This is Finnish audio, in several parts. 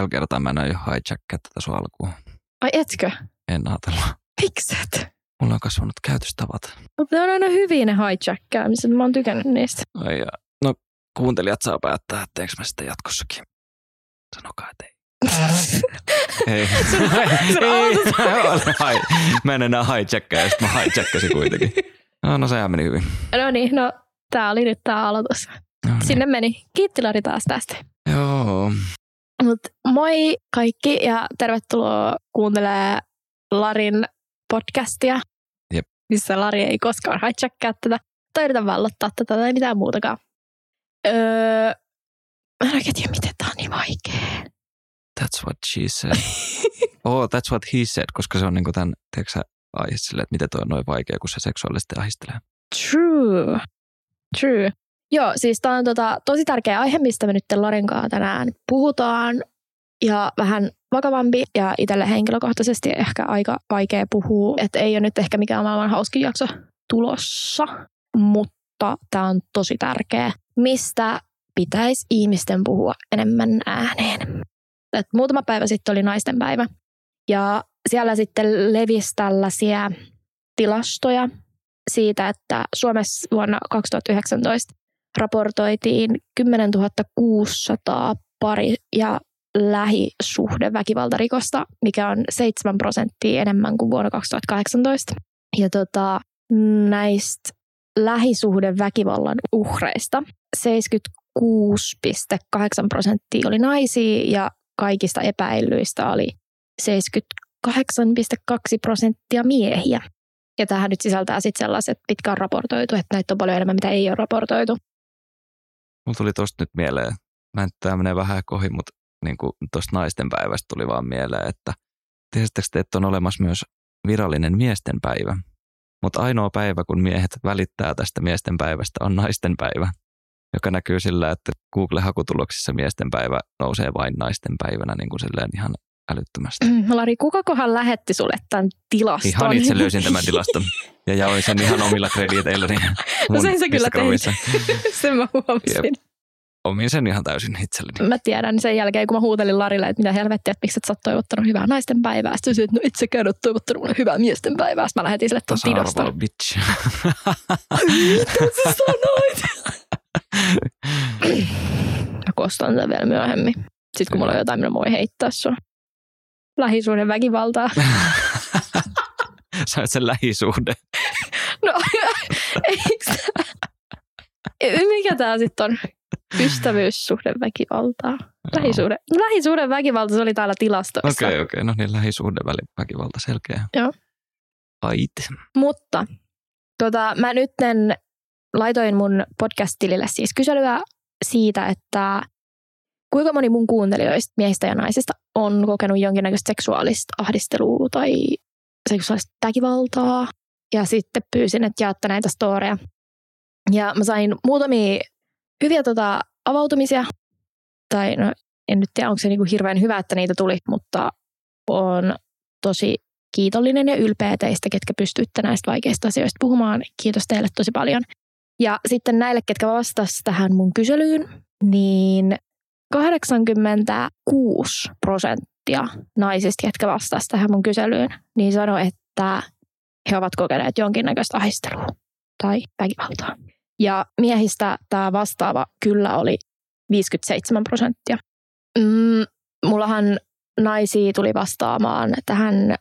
tällä kertaa mä en aio hijackkaa tätä sun alkuun. Ai etkö? En ajatella. Mikset? Mulla on kasvanut käytöstavat. Mutta ne on aina hyviä ne hijackkaamiset. Mä oon tykännyt niistä. Ai ja. No kuuntelijat saa päättää, että eikö mä sitä jatkossakin. Sanokaa, että ei. ei. sun Hai, mä en enää hijackkaa, ja sitten mä hijackasin kuitenkin. No, no sehän meni hyvin. no niin, no tää oli nyt tää aloitus. No, niin. Sinne meni. Kiitti Lari taas tästä. Joo. Mut moi kaikki ja tervetuloa kuuntelee Larin podcastia, Jep. missä Lari ei koskaan hijackkaa tätä tai yritä vallottaa tätä tai mitään muutakaan. Öö, mä en oikein tiedä, miten tää on niin vaikea. That's what she said. Oh, that's what he said, koska se on niinku tämän, tiedätkö aihe silleen, että miten toi on noin vaikea, kun se seksuaalisesti ahistelee. True. True. Joo, siis tämä on tota, tosi tärkeä aihe, mistä me nyt Larin kanssa tänään puhutaan. Ja vähän vakavampi ja itselle henkilökohtaisesti ehkä aika vaikea puhua. Että ei ole nyt ehkä mikään maailman hauskin jakso tulossa, mutta tämä on tosi tärkeä. Mistä pitäisi ihmisten puhua enemmän ääneen? Et muutama päivä sitten oli naisten päivä. Ja siellä sitten levisi tällaisia tilastoja siitä, että Suomessa vuonna 2019 raportoitiin 10 600 pari- ja lähisuhdeväkivaltarikosta, mikä on 7 prosenttia enemmän kuin vuonna 2018. Ja tota, näistä lähisuhdeväkivallan uhreista 76,8 prosenttia oli naisia ja kaikista epäilyistä oli 78,2 prosenttia miehiä. Ja tähän nyt sisältää sitten sellaiset, mitkä on raportoitu, että näitä on paljon enemmän, mitä ei ole raportoitu. Mulla tuli tosta nyt mieleen, mä en tämä menee vähän kohi, mutta niin tuosta naisten päivästä tuli vaan mieleen, että tiesittekö te, että on olemassa myös virallinen miesten päivä? Mutta ainoa päivä, kun miehet välittää tästä miesten päivästä, on naisten päivä, joka näkyy sillä, että Google-hakutuloksissa miesten päivä nousee vain naisten päivänä niin kuin silleen ihan älyttömästi. Lari, kukakohan lähetti sulle tämän tilaston? Ihan itse löysin tämän tilaston ja jaoin sen ihan omilla krediteillä. Niin No sen sä kyllä Instagramissa. Sen mä huomasin. Omin sen ihan täysin itselleni. Mä tiedän sen jälkeen, kun mä huutelin Larille, että mitä helvettiä, että miksi et sä oot toivottanut hyvää naisten päivää. Sitten se, että no itse käydä toivottanut mulle hyvää miesten päivää. Sitten mä lähetin sille tuon. Tasa-arvo, bitch. Mitä sä sanoit? Mä kostan sen vielä myöhemmin. Sitten kun mulla on jotain, mitä mä voin heittää sun. Lähisuuden väkivaltaa. Sait sen lähisuhde. No, Mikä tää sitten on? Ystävyyssuhde väkivaltaa. Lähisuhde. Lähisuuden väkivalta, se oli täällä tilastoissa. Okei, okei. No niin, lähisuhde väkivalta selkeä. Joo. Ait. Mutta tota, mä nyt laitoin mun podcast-tilille siis kyselyä siitä, että kuinka moni mun kuuntelijoista, miehistä ja naisista, on kokenut jonkinnäköistä seksuaalista ahdistelua tai seksuaalista väkivaltaa. Ja sitten pyysin, että jaatte näitä storeja. Ja mä sain muutamia hyviä tota, avautumisia. Tai no, en nyt tiedä, onko se niinku hirveän hyvä, että niitä tuli, mutta on tosi kiitollinen ja ylpeä teistä, ketkä pystyitte näistä vaikeista asioista puhumaan. Kiitos teille tosi paljon. Ja sitten näille, ketkä vastasivat tähän mun kyselyyn, niin 86 prosenttia naisista, ketkä vastasivat tähän mun kyselyyn, niin sanoi, että he ovat kokeneet jonkinnäköistä ahistelua tai väkivaltaa. Ja miehistä tämä vastaava kyllä oli 57 prosenttia. Mm, mullahan naisia tuli vastaamaan tähän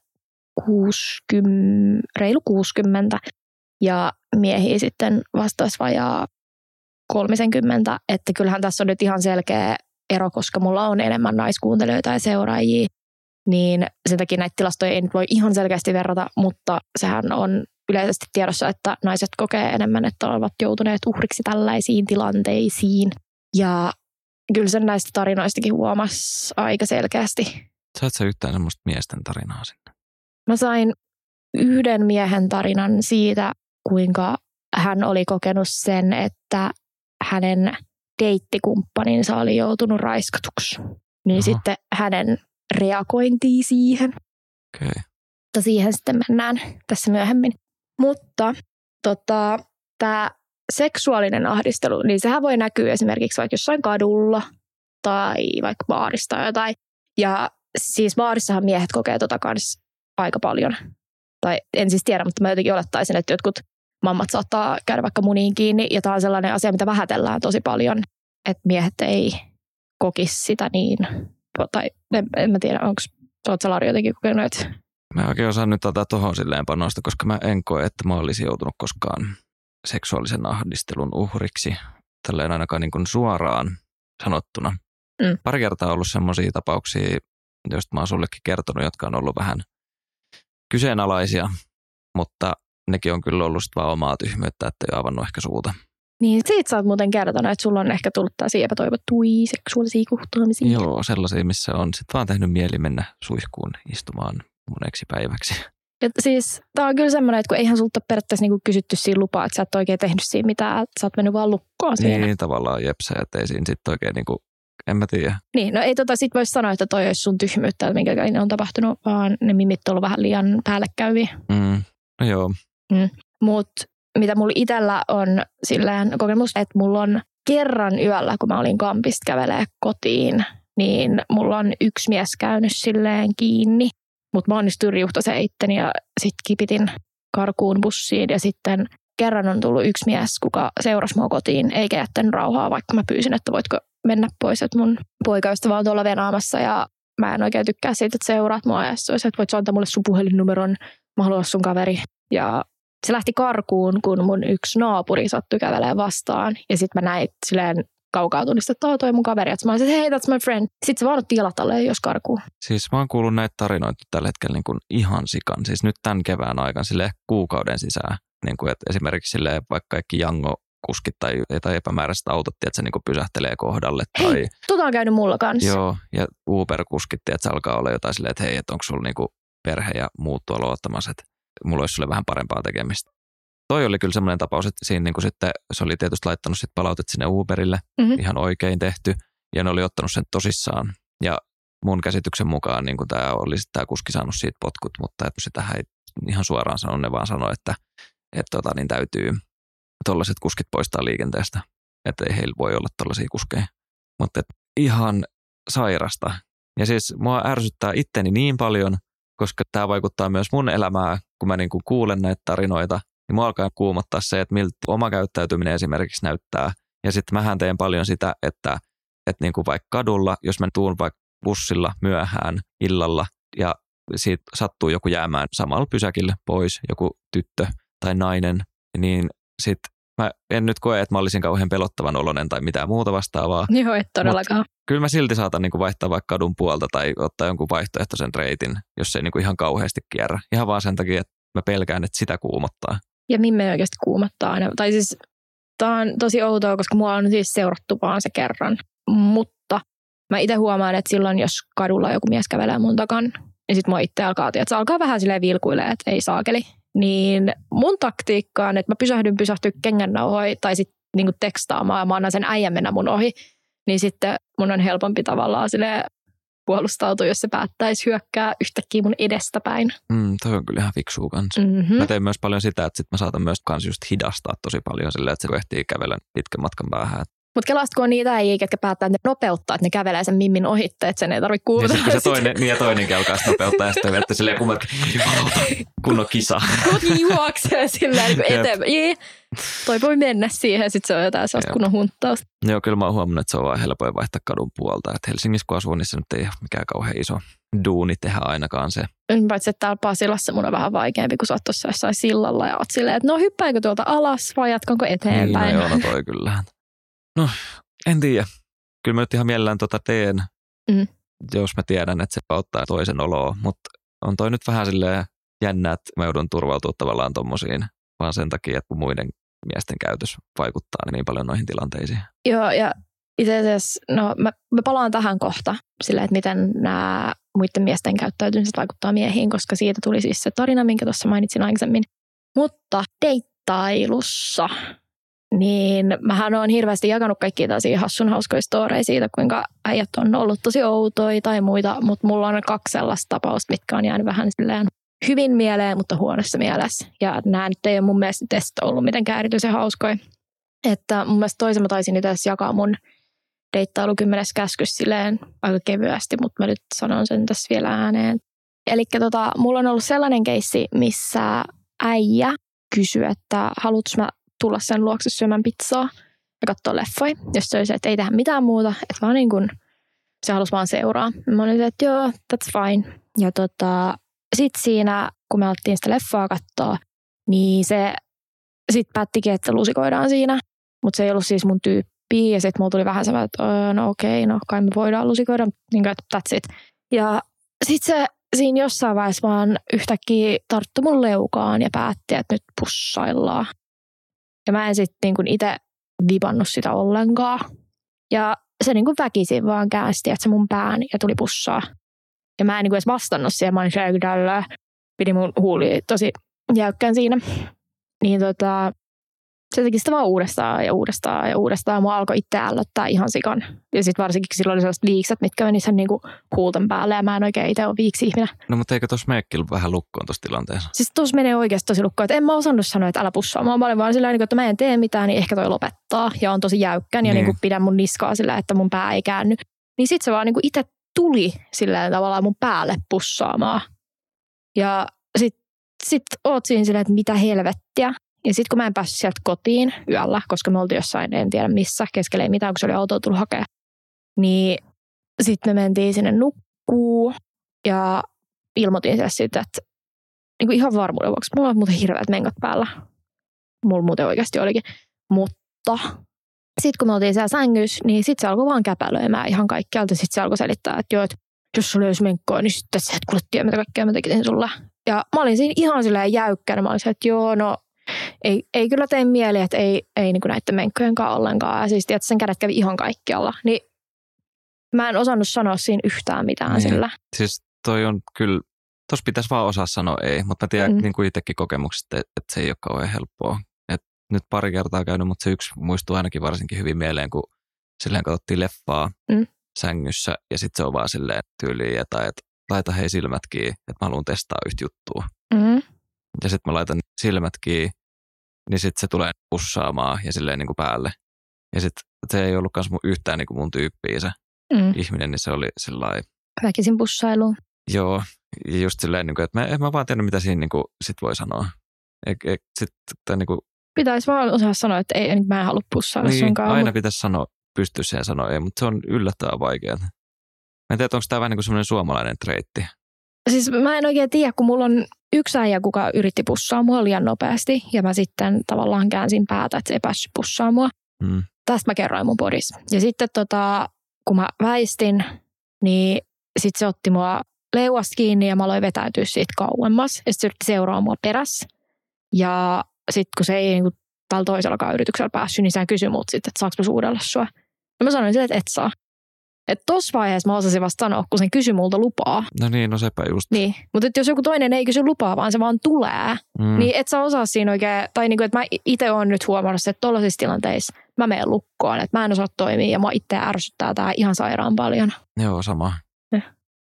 60, reilu 60 ja miehiä sitten vastasi vajaa 30, että kyllähän tässä on nyt ihan selkeä ero, koska mulla on enemmän naiskuuntelijoita ja seuraajia, niin sen takia näitä tilastoja ei nyt voi ihan selkeästi verrata, mutta sehän on yleisesti tiedossa, että naiset kokee enemmän, että ovat joutuneet uhriksi tällaisiin tilanteisiin. Ja kyllä sen näistä tarinoistakin huomasi aika selkeästi. Saat sä yhtään semmoista miesten tarinaa sinne? Mä sain yhden miehen tarinan siitä, kuinka hän oli kokenut sen, että hänen deittikumppaninsa oli joutunut raiskatuksi. Niin Aha. sitten hänen reagointiin siihen. Okei. Okay. Mutta siihen sitten mennään tässä myöhemmin. Mutta tota, tämä seksuaalinen ahdistelu, niin sehän voi näkyä esimerkiksi vaikka jossain kadulla tai vaikka baarista tai jotain. Ja siis baarissahan miehet kokee tota kanssa aika paljon. Tai en siis tiedä, mutta mä jotenkin olettaisin, että jotkut mammat saattaa käydä vaikka muniin kiinni. Ja tämä on sellainen asia, mitä vähätellään tosi paljon, että miehet ei kokisi sitä niin. Tai en, en mä tiedä, onko Oletko Lari jotenkin kokenut, että... Mä oikein osaa nyt tätä tuohon silleen panosta, koska mä en koe, että mä olisin joutunut koskaan seksuaalisen ahdistelun uhriksi. Tälleen ainakaan niin kuin suoraan sanottuna. Mm. Pari kertaa on ollut semmoisia tapauksia, joista mä oon sullekin kertonut, jotka on ollut vähän kyseenalaisia, mutta nekin on kyllä ollut vaan omaa tyhmyyttä, että ei avannut ehkä suuta. Niin, siitä sä oot muuten kertonut, että sulla on ehkä tullut tällaisia epätoivottuja seksuaalisia kohtaamisia. Joo, sellaisia, missä on sitten vaan tehnyt mieli mennä suihkuun istumaan moneksi päiväksi. Ja siis tämä on kyllä semmoinen, että kun eihän sulta periaatteessa niinku kysytty siinä lupaa, että sä et oikein tehnyt siinä mitään, että sä oot mennyt vaan lukkoon siinä. Niin, tavallaan jepsä, että ei siinä sitten oikein niinku, en mä tiedä. Niin, no ei tota sit voisi sanoa, että toi olisi sun tyhmyyttä, että minkä on tapahtunut, vaan ne mimit on ollut vähän liian päällekäyviä. Mm, no joo. Mm. Mutta mitä mulla itsellä on silleen kokemus, että mulla on kerran yöllä, kun mä olin kampista kävelee kotiin, niin mulla on yksi mies käynyt silleen kiinni. Mutta mä onnistuin riuhtasen itteni ja sitten kipitin karkuun bussiin ja sitten kerran on tullut yksi mies, kuka seurasi mua kotiin, eikä jättänyt rauhaa, vaikka mä pyysin, että voitko mennä pois, että mun poikaystävä on tuolla venaamassa ja mä en oikein tykkää siitä, että seuraat mua ja se että voit antaa mulle sun puhelinnumeron, mä haluan sun kaveri. Ja se lähti karkuun, kun mun yksi naapuri sattui kävelemään vastaan. Ja sitten mä näin silleen kaukaa tunnista, että toi mun kaveri. Että mä olisin, hei, that's my friend. Sitten se vaan otti jalat jos karkuu. Siis mä oon kuullut näitä tarinoita tällä hetkellä niin kuin ihan sikan. Siis nyt tämän kevään aikana sille kuukauden sisään. Niin kuin, että esimerkiksi sille vaikka kaikki Jango kuskit tai jotain epämääräiset autot, että se niinku pysähtelee kohdalle. Tai, hei, tota on käynyt mulla kanssa. Joo, ja Uber-kuskit, että se alkaa olla jotain silleen, että hei, että onko sulla niinku perhe ja muut tuolla ottamassa, että mulla olisi sulle vähän parempaa tekemistä. Toi oli kyllä semmoinen tapaus, että siinä niin kuin sitten, se oli tietysti laittanut sit palautet sinne Uberille, mm-hmm. ihan oikein tehty, ja ne oli ottanut sen tosissaan. Ja mun käsityksen mukaan niin tämä oli tämä kuski saanut siitä potkut, mutta että sitä ei ihan suoraan sano, ne vaan sanoi, että, että tota, niin täytyy tuollaiset kuskit poistaa liikenteestä, että ei heillä voi olla tuollaisia kuskeja. Mutta ihan sairasta. Ja siis mua ärsyttää itteni niin paljon, koska tämä vaikuttaa myös mun elämää, kun mä niin kuin kuulen näitä tarinoita, niin mua alkaa kuumottaa se, että miltä oma käyttäytyminen esimerkiksi näyttää. Ja sitten mähän teen paljon sitä, että, että niin kuin vaikka kadulla, jos mä tuun vaikka bussilla myöhään illalla ja siitä sattuu joku jäämään samalla pysäkille pois, joku tyttö tai nainen, niin sitten mä en nyt koe, että mä olisin kauhean pelottavan olonen tai mitään muuta vastaavaa. Joo, et todellakaan. Kyllä mä silti saatan niin kuin vaihtaa vaikka kadun puolta tai ottaa jonkun vaihtoehtoisen reitin, jos se ei niin kuin ihan kauheasti kierrä. Ihan vaan sen takia, että mä pelkään, että sitä kuumottaa. Ja Mimme oikeasti kuumottaa aina. Tai siis tämä on tosi outoa, koska mua on siis seurattu vaan se kerran. Mutta mä itse huomaan, että silloin jos kadulla joku mies kävelee mun takan, niin sitten mua itse alkaa, että se alkaa vähän silleen vilkuilee, että ei saakeli. Niin mun taktiikka on, että mä pysähdyn pysähtyä kengännauhoja tai sitten niinku tekstaamaan ja mä annan sen äijän mennä mun ohi. Niin sitten mun on helpompi tavallaan sille puolustautua, jos se päättäisi hyökkää yhtäkkiä mun edestäpäin. Mm, toi on kyllä ihan fiksua kanssa. Mm-hmm. Mä teen myös paljon sitä, että sit mä saatan myös kans just hidastaa tosi paljon silleen, että se ehtii kävellä pitkän matkan päähän. Mutta kelasta, kun on niitä ei, ketkä päättää, että ne nopeuttaa, että ne kävelee sen mimmin ohitte, että sen ei tarvitse kuulla. Ja se toinen, niin ja toinenkin alkaa nopeuttaa ja sitten vettä silleen kummat, kunnon kisa. Koti juoksee silleen niin eteenpäin. Jee, toi voi mennä siihen, sitten se on jotain sellaista kunnon hunttausta. Joo, kyllä mä oon huomannut, että se on vaan helpoin vaihtaa kadun puolta. Että Helsingissä kun asuu, niin se nyt ei ole mikään kauhean iso duuni tehdä ainakaan se. Paitsi, että täällä Pasilassa mun on vähän vaikeampi, kun sä oot tuossa jossain sillalla ja oot silleen, että no hyppääkö tuolta alas vai jatkanko eteenpäin? Niin, no joo, no toi kyllä. No, en tiedä. Kyllä mä nyt ihan mielellään tota teen, mm. jos mä tiedän, että se auttaa toisen oloa. Mutta on toi nyt vähän silleen jännä, että mä joudun turvautua tavallaan tommosiin, vaan sen takia, että muiden miesten käytös vaikuttaa niin paljon noihin tilanteisiin. Joo, ja itse asiassa, no mä, mä palaan tähän kohta sillä, että miten nämä muiden miesten käyttäytymiset vaikuttaa miehiin, koska siitä tuli siis se tarina, minkä tuossa mainitsin aikaisemmin. Mutta deittailussa niin mähän on hirveästi jakanut kaikkia tällaisia hassun hauskoja storeja siitä, kuinka äijät on ollut tosi outoja tai muita, mutta mulla on kaksi sellaista tapausta, mitkä on jäänyt vähän silleen hyvin mieleen, mutta huonossa mielessä. Ja nämä nyt ei ole mun mielestä test ollut mitenkään erityisen hauskoja. Että mun mielestä toisen mä taisin itse jakaa mun deittailu kymmenes käskys silleen aika kevyesti, mutta mä nyt sanon sen tässä vielä ääneen. Eli tota, mulla on ollut sellainen keissi, missä äijä kysyi, että haluatko mä tulla sen luokse syömään pizzaa ja katsoa leffoja. Jos se olisi, että ei tehdä mitään muuta, että vaan niin kuin, se halusi vaan seuraa. Mä olin, että joo, that's fine. Ja tota, sitten siinä, kun me alettiin sitä leffaa katsoa, niin se sitten päättikin, että lusikoidaan siinä. Mutta se ei ollut siis mun tyyppi. Ja sitten mulla tuli vähän semmoinen, että no okei, okay, no kai me voidaan lusikoida. Niin kuin, that's it. Ja sitten se siinä jossain vaiheessa vaan yhtäkkiä tarttu mun leukaan ja päätti, että nyt pussaillaan. Ja mä en sitten niin itse vipannut sitä ollenkaan. Ja se niin kuin väkisin vaan käänsi, että se mun pään ja tuli pussaa. Ja mä en niin kuin edes vastannut siihen, mä olin tällä, pidi mun huuli tosi jäykkään siinä. Niin tota, se teki sitä vaan uudestaan ja uudestaan ja uudestaan. Mua alkoi itse ällöttää ihan sikan. Ja sitten varsinkin silloin oli sellaiset viikset, mitkä meni sen niinku huulten päälle ja mä en oikein itse ole viiksi ihminen. No mutta eikö tuossa meekki vähän lukkoon tuossa tilanteessa? Siis tuossa menee oikeasti tosi lukkoon. Että en mä osannut sanoa, että älä pussaa. Mä olin vaan sillä että mä en tee mitään, niin ehkä toi lopettaa. Ja on tosi jäykkän ja niin. Niin pidän mun niskaa sillä, että mun pää ei käänny. Niin sitten se vaan niin itse tuli sillä tavalla mun päälle pussaamaan. Ja sitten sit oot siinä silleen, että mitä helvettiä. Ja sitten kun mä en päässyt sieltä kotiin yöllä, koska me oltiin jossain, en tiedä missä, keskellä ei mitään, kun se oli auto tullut hakea, niin sitten me mentiin sinne nukkuu ja ilmoitin sille siitä, että niin ihan varmuuden vuoksi, mulla on muuten hirveät menkat päällä. Mulla muuten oikeasti olikin. Mutta sitten kun me oltiin siellä sängyssä, niin sitten se alkoi vaan käpälöimään ihan kaikkialta. Sitten se alkoi selittää, että joo, että jos sulla olisi menkkoa, niin sitten sä et kuule tiedä, mitä kaikkea mä tekisin sulle. Ja mä olin siinä ihan silleen jäykkänä. Mä olin se, että joo, no ei, ei kyllä tee mieli, että ei, ei niin kuin näiden menkkojen kanssa ollenkaan. Ja siis tiedät, sen kädet kävi ihan kaikkialla. Niin mä en osannut sanoa siinä yhtään mitään niin. sillä. Siis toi on kyllä, tuossa pitäisi vaan osaa sanoa ei, mutta mä tiedän mm. niin kuin itsekin kokemuksesta, että, se ei ole kauhean helppoa. Et nyt pari kertaa käynyt, mutta se yksi muistuu ainakin varsinkin hyvin mieleen, kun silleen katsottiin leffaa mm. sängyssä ja sitten se on vaan silleen tyyliin, että laita hei silmät kiinni, että mä haluan testaa yhtä juttua. Mm. Ja sitten mä laitan silmät kiinni niin sitten se tulee pussaamaan ja silleen niin kuin päälle. Ja sitten se ei ollut myös mun yhtään niin kuin mun tyyppiä se mm. ihminen, niin se oli sillä Väkisin pussailu. Joo, ja just silleen, niin kuin, että mä, en mä vaan tiedä, mitä siinä niin kuin, sit voi sanoa. E, e, sit, tai, niin kuin, Pitäisi vaan osaa sanoa, että ei, niin mä en halua pussailla niin, sunkaan. Aina pitäisi sanoa, pystyä siihen sanoa ei, mutta se on yllättävän vaikeaa. Mä en tiedä, onko tämä vähän niin kuin semmoinen suomalainen treitti. Siis mä en oikein tiedä, kun mulla on yksi äijä, kuka yritti pussaa mua liian nopeasti ja mä sitten tavallaan käänsin päätä, että se ei päässyt pussaa mua. Mm. Tästä mä kerroin mun podis. Ja sitten tota, kun mä väistin, niin sitten se otti mua leuasta kiinni ja mä aloin vetäytyä siitä kauemmas. Ja sitten se yritti seuraa mua perässä. Ja sitten kun se ei niin tällä toisellakaan yrityksellä päässyt, niin se kysyi mut sitten, että saanko mä suudella sua. Ja mä sanoin sille, että et saa. Että tossa vaiheessa mä osasin vasta sanoa, kun sen kysy multa lupaa. No niin, no sepä just. Niin, mutta jos joku toinen ei kysy lupaa, vaan se vaan tulee, mm. niin et sä osaa siinä oikein, tai niinku, että mä itse oon nyt huomannut, että tollaisissa tilanteissa mä menen lukkoon, että mä en osaa toimia ja mä itse ärsyttää tää ihan sairaan paljon. Joo, sama.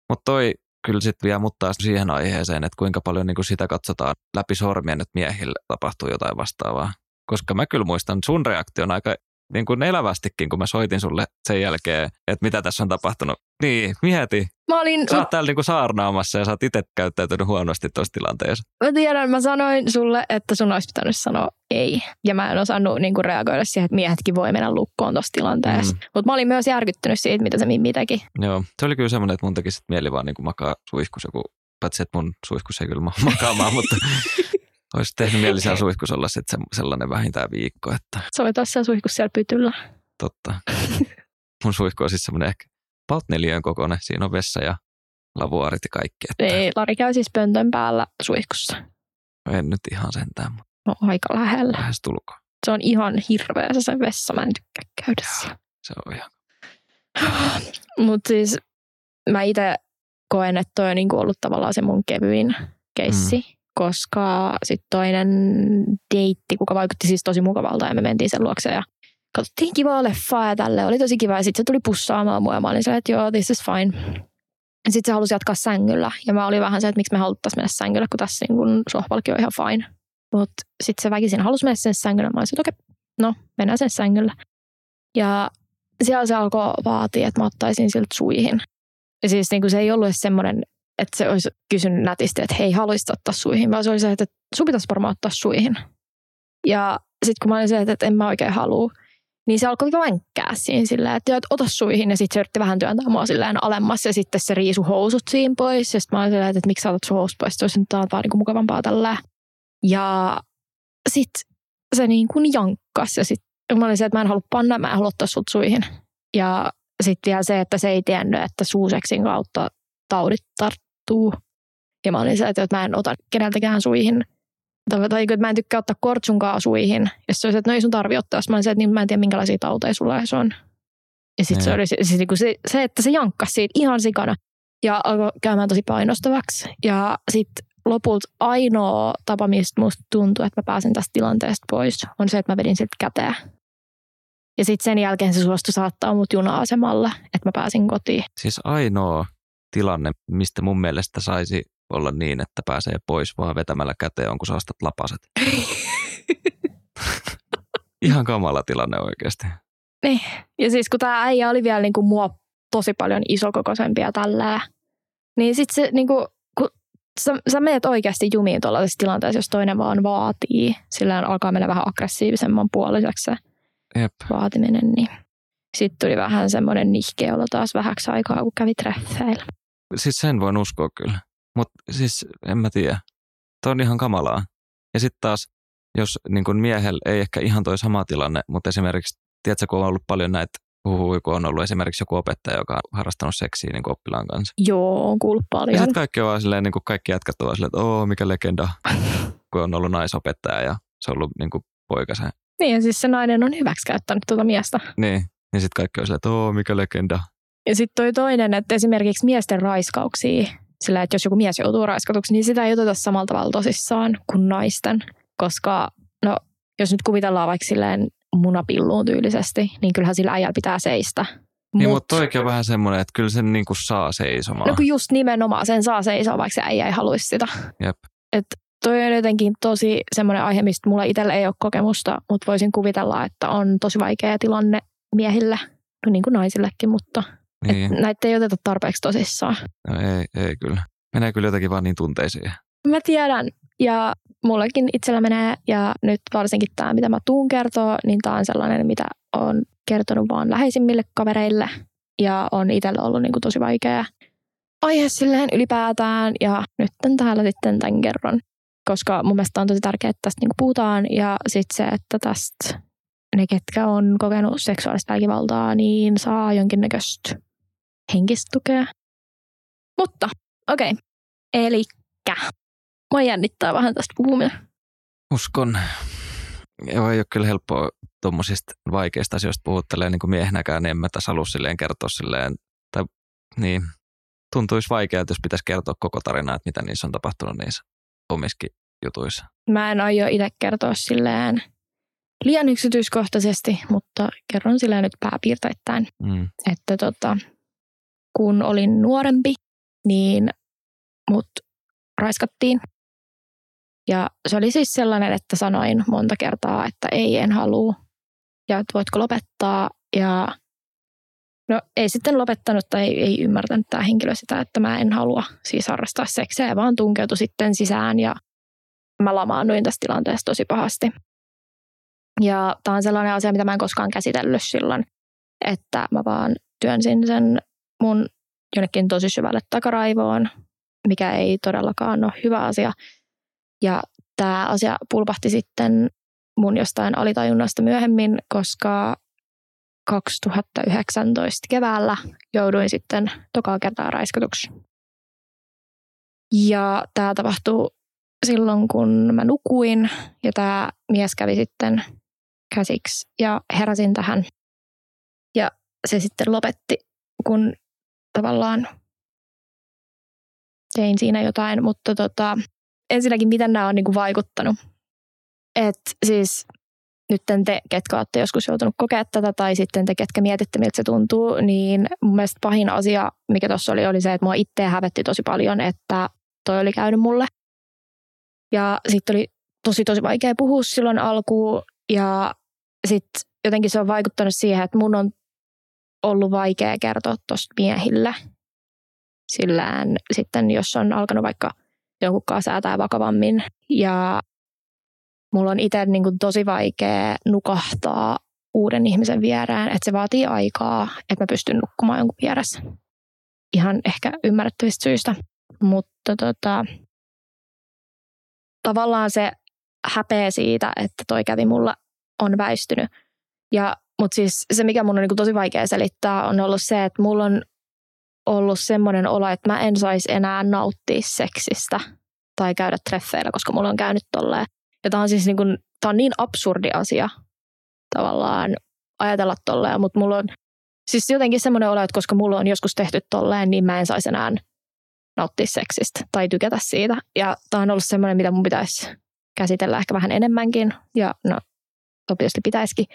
Mutta toi kyllä sitten vie mut taas siihen aiheeseen, että kuinka paljon niinku sitä katsotaan läpi sormien, että miehillä tapahtuu jotain vastaavaa. Koska mä kyllä muistan sun reaktion aika niin kuin elävästikin, kun mä soitin sulle sen jälkeen, että mitä tässä on tapahtunut. Niin, mieti. Mä olin... Sä oot täällä niin kuin saarnaamassa ja sä oot itse käyttäytynyt huonosti tuossa tilanteessa. Mä tiedän, mä sanoin sulle, että sun olisi pitänyt sanoa ei. Ja mä en osannut niin kuin reagoida siihen, että miehetkin voi mennä lukkoon tuossa tilanteessa. Mm. Mutta mä olin myös järkyttynyt siitä, mitä se Mimmi teki. Joo, se oli kyllä semmoinen, että mun teki mieli vaan niin kuin makaa suihkus joku Paitsi, että mun suihkus ei kyllä makaamaan, mutta olisi tehnyt mieli siellä suihkus olla sitten sellainen vähintään viikko. Että... Se oli taas siellä suihkus siellä pytyllä. Totta. Mun suihku on siis semmoinen ehkä about neljön kokoinen. Siinä on vessa ja lavuaarit ja kaikki. Että... Ei, Lari käy siis pöntön päällä suihkussa. No en nyt ihan sentään, mutta... No aika lähellä. Lähes tulko. Se on ihan hirveä se, se vessa. Mä en tykkää käydä siellä. Se on ihan... mutta siis mä itse koen, että toi on niinku ollut tavallaan se mun kevyin keissi. Mm koska sitten toinen deitti, kuka vaikutti siis tosi mukavalta ja me mentiin sen luokse ja katsottiin kivaa leffaa ja tälle oli tosi kiva ja sitten se tuli pussaamaan mua ja mä olin se, että joo, this is fine. Sitten se halusi jatkaa sängyllä ja mä olin vähän se, että miksi me haluttaisiin mennä sängyllä, kun tässä niin sohvalki on ihan fine. Mutta sitten se väkisin halusi mennä sen sängyllä. Mä olin että okei, okay, no mennään sen sängyllä. Ja siellä se alkoi vaatia, että mä ottaisin siltä suihin. Ja siis niin kuin se ei ollut edes semmoinen, että se olisi kysynyt nätisti, että hei, haluaisit ottaa suihin, vaan se oli se, että sun pitäisi varmaan ottaa suihin. Ja sitten kun mä olin se, että en mä oikein halua, niin se alkoi vänkkää siinä silleen, että ota suihin ja sitten se yritti vähän työntää mua silleen alemmas ja sitten se riisu housut siinä pois. Ja sitten mä olin silleen, että, että miksi sä otat sun housut pois, se on vaan niin mukavampaa tällä. Ja sitten se niin kuin jankkas ja sitten mä olin se, että mä en halua panna, mä en halua ottaa sut suihin. Ja sitten vielä se, että se ei tiennyt, että suuseksin kautta taudit tarttuu. Ja mä olin se, että mä en ota keneltäkään suihin – tai, tai että mä en tykkää ottaa kortsunkaa suihin. Ja se olisi, että no ei sun tarvi ottaa. Mä olisin, että niin mä en tiedä minkälaisia tauteja sulla se on. Ja sitten se oli se, se, se, se, että se jankkasi siitä ihan sikana. Ja alkoi käymään tosi painostavaksi. Ja sitten lopulta ainoa tapa, mistä musta tuntuu, että mä pääsen tästä tilanteesta pois, on se, että mä vedin siltä käteen. Ja sitten sen jälkeen se suostui saattaa mut juna-asemalle, että mä pääsin kotiin. Siis ainoa tilanne, mistä mun mielestä saisi olla niin, että pääsee pois vaan vetämällä käteen, on kun sä ostat lapaset. Ihan kamala tilanne oikeasti. Niin. Ja siis kun tämä äijä oli vielä niinku mua tosi paljon isokokoisempi ja tällä, niin sitten se niinku, kun sä, sä menet oikeasti jumiin tuollaisessa tilanteessa, jos toinen vaan vaatii. Sillä alkaa mennä vähän aggressiivisemman puoliseksi se Jep. vaatiminen, niin sitten tuli vähän semmoinen nihkeä olo taas vähäksi aikaa, kun kävi treffeillä. Siis sen voin uskoa kyllä. Mutta siis en mä tiedä. Tuo on ihan kamalaa. Ja sitten taas, jos niin kun miehellä ei ehkä ihan toi sama tilanne, mutta esimerkiksi, tiedätkö, kun on ollut paljon näitä huhui, kun on ollut esimerkiksi joku opettaja, joka on harrastanut seksiä niin oppilaan kanssa. Joo, on kuullut paljon. Ja sitten kaikki on vaan silleen, niin kuin kaikki jätkät ovat silleen, että oo, mikä legenda, kun on ollut naisopettaja ja se on ollut niin kuin poikase. Niin, ja siis se nainen on hyväksikäyttänyt tuota miestä. Niin, niin sitten kaikki on silleen, että oo, mikä legenda. Ja sitten toi toinen, että esimerkiksi miesten raiskauksia sillä, että jos joku mies joutuu raiskatuksi, niin sitä ei oteta samalla tavalla tosissaan kuin naisten. Koska, no, jos nyt kuvitellaan vaikka silleen munapilluun tyylisesti, niin kyllähän sillä äijällä pitää seistä. Niin, Mut, mutta toikin on vähän semmoinen, että kyllä sen niinku saa seisomaan. No kun just nimenomaan sen saa seisoa, vaikka se äijä ei haluaisi sitä. Jep. Et toi on jotenkin tosi semmoinen aihe, mistä mulla itsellä ei ole kokemusta, mutta voisin kuvitella, että on tosi vaikea tilanne miehille, no niin kuin naisillekin, mutta niin. Et näitä ei oteta tarpeeksi tosissaan. No ei, ei kyllä. Menee kyllä jotenkin vaan niin tunteisiin. Mä tiedän. Ja mullekin itsellä menee. Ja nyt varsinkin tämä, mitä mä tuun kertoa, niin tämä on sellainen, mitä on kertonut vaan läheisimmille kavereille. Ja on itsellä ollut niin kuin tosi vaikea aihe silleen ylipäätään. Ja nyt täällä sitten tämän kerron. Koska mun mielestä on tosi tärkeää, että tästä niin kuin puhutaan. Ja sitten se, että tästä ne, ketkä on kokenut seksuaalista väkivaltaa, niin saa jonkinnäköistä henkistä tukea. Mutta okei, okay. elikkä mua jännittää vähän tästä puhuminen. Uskon. Joo, ei ole kyllä helppoa tuommoisista vaikeista asioista puhuttelee niin kuin miehenäkään, niin en mä tässä halua silleen kertoa silleen, tai niin, tuntuisi vaikealta, jos pitäisi kertoa koko tarina, että mitä niissä on tapahtunut niissä omiskin jutuissa. Mä en aio itse kertoa silleen liian yksityiskohtaisesti, mutta kerron silleen nyt pääpiirteittäin, mm. että tota, kun olin nuorempi, niin mut raiskattiin. Ja se oli siis sellainen, että sanoin monta kertaa, että ei, en halua. Ja että voitko lopettaa. Ja no ei sitten lopettanut tai ei, ei ymmärtänyt tämä henkilö sitä, että mä en halua siis harrastaa seksiä, vaan tunkeutui sitten sisään ja mä lamaannuin tästä tilanteesta tosi pahasti. Ja tämä on sellainen asia, mitä mä en koskaan käsitellyt silloin, että mä vaan työnsin sen mun jonnekin tosi syvälle takaraivoon, mikä ei todellakaan ole hyvä asia. Ja tämä asia pulpahti sitten mun jostain alitajunnasta myöhemmin, koska 2019 keväällä jouduin sitten tokaa kertaa raiskatuksi. Ja tämä tapahtui silloin, kun mä nukuin ja tämä mies kävi sitten käsiksi ja heräsin tähän. Ja se sitten lopetti, kun tavallaan tein siinä jotain, mutta tota, ensinnäkin miten nämä on niin kuin vaikuttanut. Et siis nyt te, ketkä olette joskus joutunut kokea tätä tai sitten te, ketkä mietitte, miltä se tuntuu, niin mun mielestä pahin asia, mikä tuossa oli, oli se, että mua itseä hävetti tosi paljon, että toi oli käynyt mulle. Ja sitten oli tosi tosi vaikea puhua silloin alkuun ja sitten jotenkin se on vaikuttanut siihen, että mun on ollut vaikea kertoa tuosta miehille. Sillään sitten, jos on alkanut vaikka jonkun kanssa säätää vakavammin. Ja mulla on itse niin kuin tosi vaikea nukahtaa uuden ihmisen vierään, että se vaatii aikaa, että mä pystyn nukkumaan jonkun vieressä. Ihan ehkä ymmärrettävistä syistä. Mutta tota, tavallaan se häpeä siitä, että toi kävi mulla on väistynyt. Ja, mutta siis se, mikä mun on niin tosi vaikea selittää, on ollut se, että mulla on ollut semmoinen olo, että mä en saisi enää nauttia seksistä tai käydä treffeillä, koska mulla on käynyt tolleen. Ja tämä on siis niin, kuin, tää on niin absurdi asia tavallaan ajatella tolleen, mutta mulla on siis jotenkin semmoinen olo, että koska mulla on joskus tehty tolleen, niin mä en saisi enää nauttia seksistä tai tykätä siitä. Ja tämä on ollut semmoinen, mitä mun pitäisi käsitellä ehkä vähän enemmänkin. Ja no, obviously pitäisikin.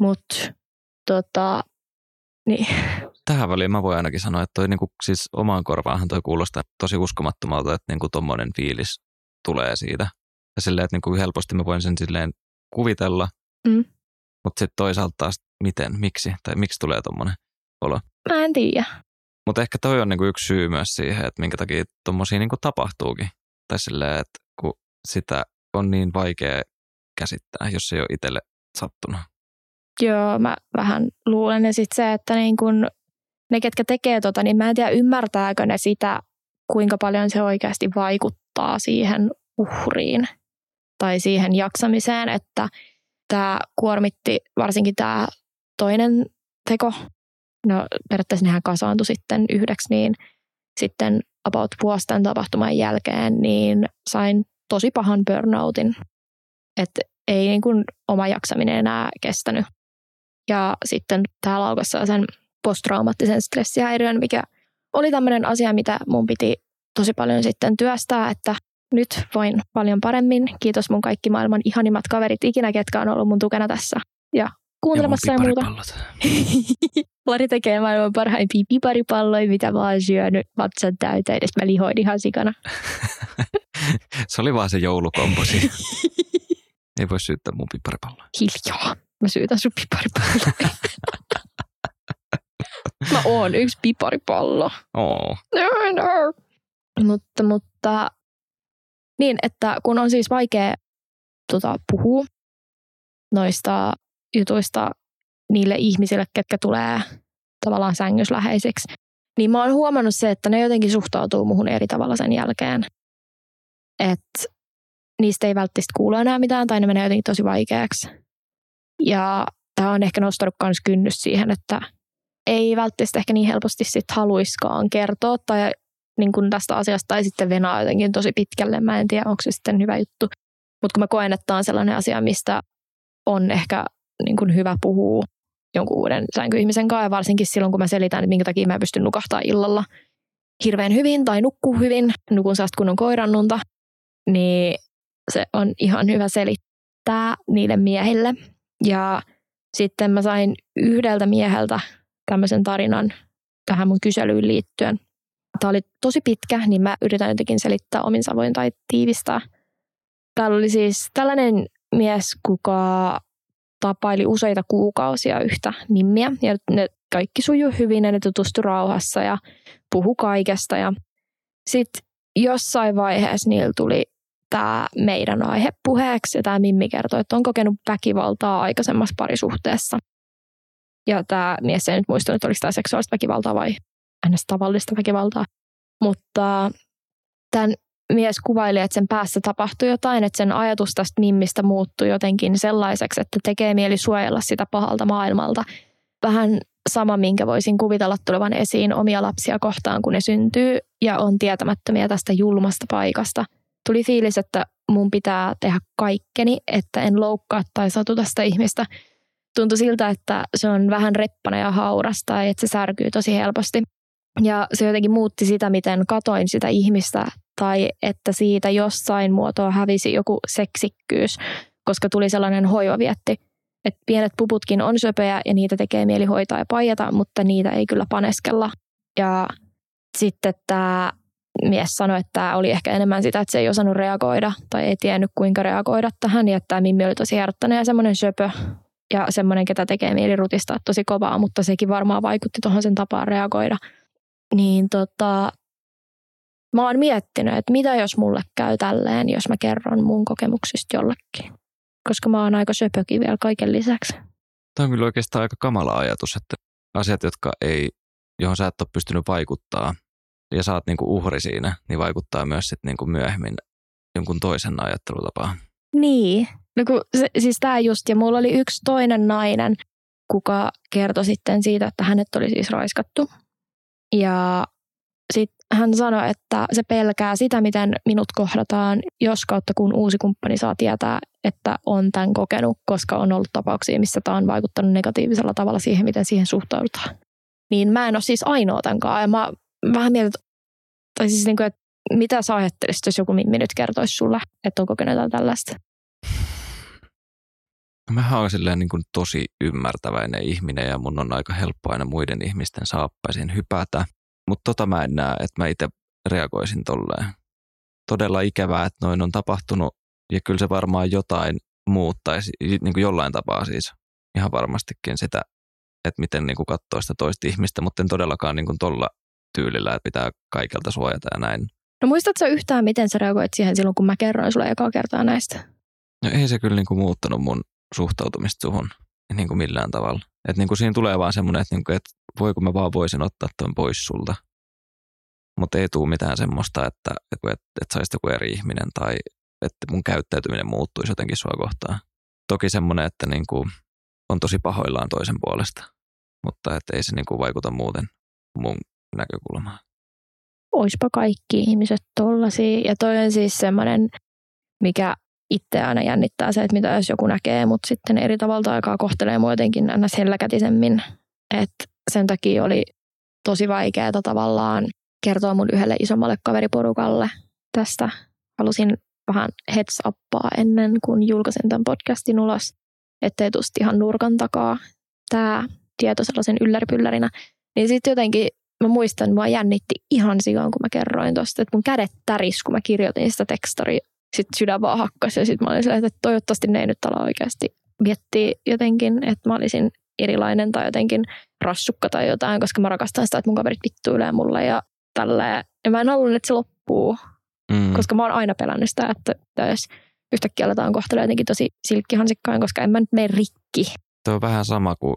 Mutta tota, niin. Tähän väliin mä voin ainakin sanoa, että toi niinku, siis omaan korvaanhan toi kuulostaa tosi uskomattomalta, että niinku tommonen fiilis tulee siitä. Ja silleen, että niinku helposti mä voin sen silleen kuvitella, mm. mutta sitten toisaalta taas miten, miksi, tai miksi tulee tommonen olo. Mä en tiedä. Mutta ehkä toi on niinku yksi syy myös siihen, että minkä takia tommosia niinku tapahtuukin. Tai silleen, että kun sitä on niin vaikea käsittää, jos se ei ole itselle sattunut. Joo, mä vähän luulen. Ja sitten se, että niin kun ne, ketkä tekee tota, niin mä en tiedä ymmärtääkö ne sitä, kuinka paljon se oikeasti vaikuttaa siihen uhriin tai siihen jaksamiseen, että tämä kuormitti varsinkin tämä toinen teko. No periaatteessa nehän kasaantui sitten yhdeksi, niin sitten about vuosten tapahtuman jälkeen, niin sain tosi pahan burnoutin. Että ei niin kuin oma jaksaminen enää kestänyt. Ja sitten tämä laukassa sen posttraumaattisen stressihäiriön, mikä oli tämmöinen asia, mitä mun piti tosi paljon sitten työstää, että nyt voin paljon paremmin. Kiitos mun kaikki maailman ihanimmat kaverit ikinä, ketkä on ollut mun tukena tässä. Ja kuuntelemassa ja, ja muuta. Lari tekee maailman parhaimpia piparipalloja, mitä mä oon syönyt vatsan täyteen, edes mä lihoin ihan sikana. se oli vaan se joulukomposi. Ei voi syyttää mun piparipalloa. Hiljaa. Mä syytän sun piparipalloa. mä oon yksi piparipallo. Oo. No, no. Mutta, mutta niin, että kun on siis vaikea tota, puhua noista jutuista niille ihmisille, ketkä tulee tavallaan sängysläheisiksi, niin mä oon huomannut se, että ne jotenkin suhtautuu muhun eri tavalla sen jälkeen. Että niistä ei välttämättä kuulu enää mitään tai ne menee jotenkin tosi vaikeaksi. Ja tämä on ehkä nostanut myös kynnys siihen, että ei välttämättä ehkä niin helposti sit haluiskaan kertoa tai niin kuin tästä asiasta tai sitten venaa jotenkin tosi pitkälle. Mä en tiedä, onko se sitten hyvä juttu. Mutta kun mä koen, että on sellainen asia, mistä on ehkä niin kuin hyvä puhua jonkun uuden sänkyihmisen kanssa, ja varsinkin silloin, kun mä selitän, että minkä takia mä pystyn nukahtaa illalla hirveän hyvin tai nukkuu hyvin, nukun sellaista kunnon koirannunta, niin se on ihan hyvä selittää niille miehille. Ja sitten mä sain yhdeltä mieheltä tämmöisen tarinan tähän mun kyselyyn liittyen. Tämä oli tosi pitkä, niin mä yritän jotenkin selittää omin savoin tai tiivistää. Täällä oli siis tällainen mies, kuka tapaili useita kuukausia yhtä mimmiä. Ja ne kaikki sujuu hyvin ja ne tutustu rauhassa ja puhu kaikesta. Ja sitten jossain vaiheessa niillä tuli tämä meidän aihe puheeksi ja tämä Mimmi kertoi, että on kokenut väkivaltaa aikaisemmassa parisuhteessa. Ja tämä mies ei nyt muistanut, että oliko tämä seksuaalista väkivaltaa vai ns. tavallista väkivaltaa. Mutta tämän mies kuvaili, että sen päässä tapahtui jotain, että sen ajatus tästä Mimmistä muuttui jotenkin sellaiseksi, että tekee mieli suojella sitä pahalta maailmalta. Vähän sama, minkä voisin kuvitella tulevan esiin omia lapsia kohtaan, kun ne syntyy ja on tietämättömiä tästä julmasta paikasta. Tuli fiilis, että mun pitää tehdä kaikkeni, että en loukkaa tai satuta sitä ihmistä. Tuntui siltä, että se on vähän reppana ja haurasta ja että se särkyy tosi helposti. Ja se jotenkin muutti sitä, miten katoin sitä ihmistä tai että siitä jossain muotoa hävisi joku seksikkyys, koska tuli sellainen hoivavietti, että pienet puputkin on söpöjä ja niitä tekee mieli hoitaa ja paijata, mutta niitä ei kyllä paneskella. Ja sitten tämä mies sanoi, että tämä oli ehkä enemmän sitä, että se ei osannut reagoida tai ei tiennyt kuinka reagoida tähän ja että tämä Mimmi oli tosi herättänyt ja semmoinen söpö ja semmoinen, ketä tekee mieli rutistaa tosi kovaa, mutta sekin varmaan vaikutti tuohon sen tapaan reagoida. Niin tota, mä oon miettinyt, että mitä jos mulle käy tälleen, jos mä kerron mun kokemuksista jollekin. Koska mä oon aika söpökin vielä kaiken lisäksi. Tämä on kyllä oikeastaan aika kamala ajatus, että asiat, jotka ei, johon sä et ole pystynyt vaikuttaa, ja sä oot niinku uhri siinä, niin vaikuttaa myös sit niinku myöhemmin jonkun toisen ajattelutapaan. Niin, no kun se, siis tämä just, ja mulla oli yksi toinen nainen, kuka kertoi sitten siitä, että hänet oli siis raiskattu. Ja sitten hän sanoi, että se pelkää sitä, miten minut kohdataan, jos kautta kun uusi kumppani saa tietää, että on tämän kokenut, koska on ollut tapauksia, missä tämä on vaikuttanut negatiivisella tavalla siihen, miten siihen suhtaudutaan. Niin mä en ole siis ainoa tämän kanssa. Ja mä vähän mietin, tai siis niin kuin, että mitä sä ajattelisit, jos joku Mimmi nyt kertoisi sulle, että on kokenut jotain tällaista? Mä oon silleen niin kuin tosi ymmärtäväinen ihminen ja mun on aika helppo aina muiden ihmisten saappaisiin hypätä. Mutta tota mä en näe, että mä itse reagoisin tolleen. Todella ikävää, että noin on tapahtunut ja kyllä se varmaan jotain muuttaisi, niin kuin jollain tapaa siis ihan varmastikin sitä, että miten niin kuin katsoo sitä toista ihmistä, mutta en todellakaan niin kuin tolla tyylillä, että pitää kaikelta suojata ja näin. No muistatko yhtään, miten sä reagoit siihen silloin, kun mä kerroin sulle ekaa kertaa näistä? No ei se kyllä niin kuin muuttanut mun suhtautumista suhun niin kuin millään tavalla. Että niin kuin siinä tulee vaan semmoinen, että, niin kuin, että voiko mä vaan voisin ottaa tuon pois sulta. Mutta ei tule mitään semmoista, että, että, että, että saisi joku eri ihminen tai että mun käyttäytyminen muuttuisi jotenkin sua kohtaan. Toki semmoinen, että niin kuin on tosi pahoillaan toisen puolesta, mutta että ei se niin kuin vaikuta muuten mun näkökulmaan. Oispa kaikki ihmiset tollasia. Ja toi on siis semmoinen, mikä itse aina jännittää se, että mitä jos joku näkee, mutta sitten eri tavalla aikaa kohtelee mua jotenkin ns. helläkätisemmin. Että sen takia oli tosi vaikeaa tavallaan kertoa mun yhdelle isommalle kaveriporukalle tästä. Halusin vähän heads uppaa ennen kuin julkaisin tämän podcastin ulos, ettei tuosta ihan nurkan takaa tämä tieto sellaisen ylläripyllärinä. Niin sitten jotenkin mä muistan, mua jännitti ihan sikaan, kun mä kerroin tosta, että mun kädet täris, kun mä kirjoitin sitä tekstoria. Sitten sydän vaan hakkasi ja sitten mä olin silleen, että toivottavasti ne ei nyt ala oikeasti miettiä jotenkin, että mä olisin erilainen tai jotenkin rassukka tai jotain, koska mä rakastan sitä, että mun kaverit vittuilee mulle ja tälleen. Ja mä en halunnut, että se loppuu, mm. koska mä oon aina pelännyt sitä, että jos yhtäkkiä aletaan kohtella jotenkin tosi silkkihansikkain, koska en mä nyt mene rikki. Tuo on vähän sama kuin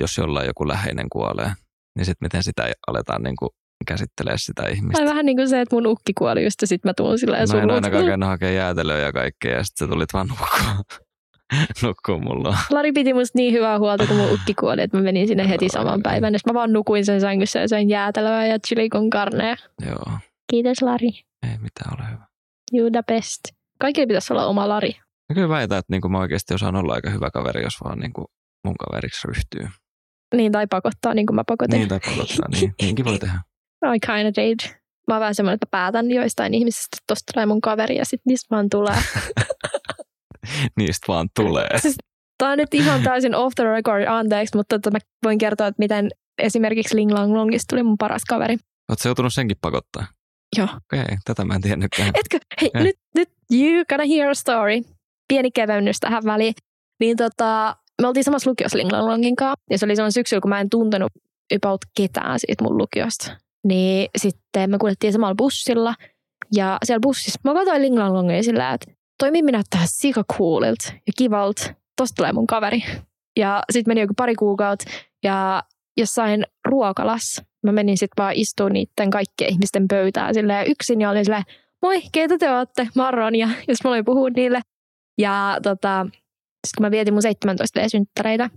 jos jollain joku läheinen kuolee niin sitten miten sitä aletaan niin kuin käsittelee sitä ihmistä. Tai vähän niin kuin se, että mun ukki kuoli just ja sitten mä tuun silleen Mä en ainakaan käynyt hakemaan jäätelöä ja kaikkea ja sitten sä tulit vaan nukkua. nukkuu mulla. Lari piti musta niin hyvää huolta, kun mun ukki kuoli, että mä menin sinne heti saman päivän. Ja mä vaan nukuin sen sängyssä ja söin jäätelöä ja chili con carne. Joo. Kiitos Lari. Ei mitään, ole hyvä. You the best. Kaikilla pitäisi olla oma Lari. Mä kyllä väitän, että niin mä oikeasti osaan olla aika hyvä kaveri, jos vaan niin kuin mun kaveriksi ryhtyy. Niin, tai pakottaa, niin kuin mä pakotin. Niin, tai pakottaa, niin. Niinkin voi tehdä. I kind of did. Mä oon vähän semmoinen, että päätän joistain ihmisistä, että tosta tulee mun kaveri ja sitten niistä vaan tulee. niistä vaan tulee. Siis, tää on nyt ihan täysin off the record, anteeksi, mutta että mä voin kertoa, että miten esimerkiksi Ling Lang Longista tuli mun paras kaveri. Oletko joutunut senkin pakottaa? Joo. Okei, okay, tätä mä en tiennytkään. Etkö? Hei, eh. nyt, nyt you gonna hear a story. Pieni kevennys tähän väliin. Niin tota, me oltiin samassa lukiossa Linglanlongin kanssa. Ja se oli semmoinen syksyllä, kun mä en tuntenut about ketään siitä mun lukiosta. Niin sitten me kuljettiin samalla bussilla. Ja siellä bussissa mä katsoin Linglanlongia sillä, että toi Mimmi näyttää sika coolilta ja kivalta. Tosta tulee mun kaveri. Ja sitten meni joku pari kuukautta ja jossain ruokalassa mä menin sitten vaan istuun niiden kaikkien ihmisten pöytään silleen yksin ja olin silleen, moi, keitä te olette? Marron ja jos mä olin puhua niille. Ja tota, sitten kun mä vietin mun 17 synttäreitä,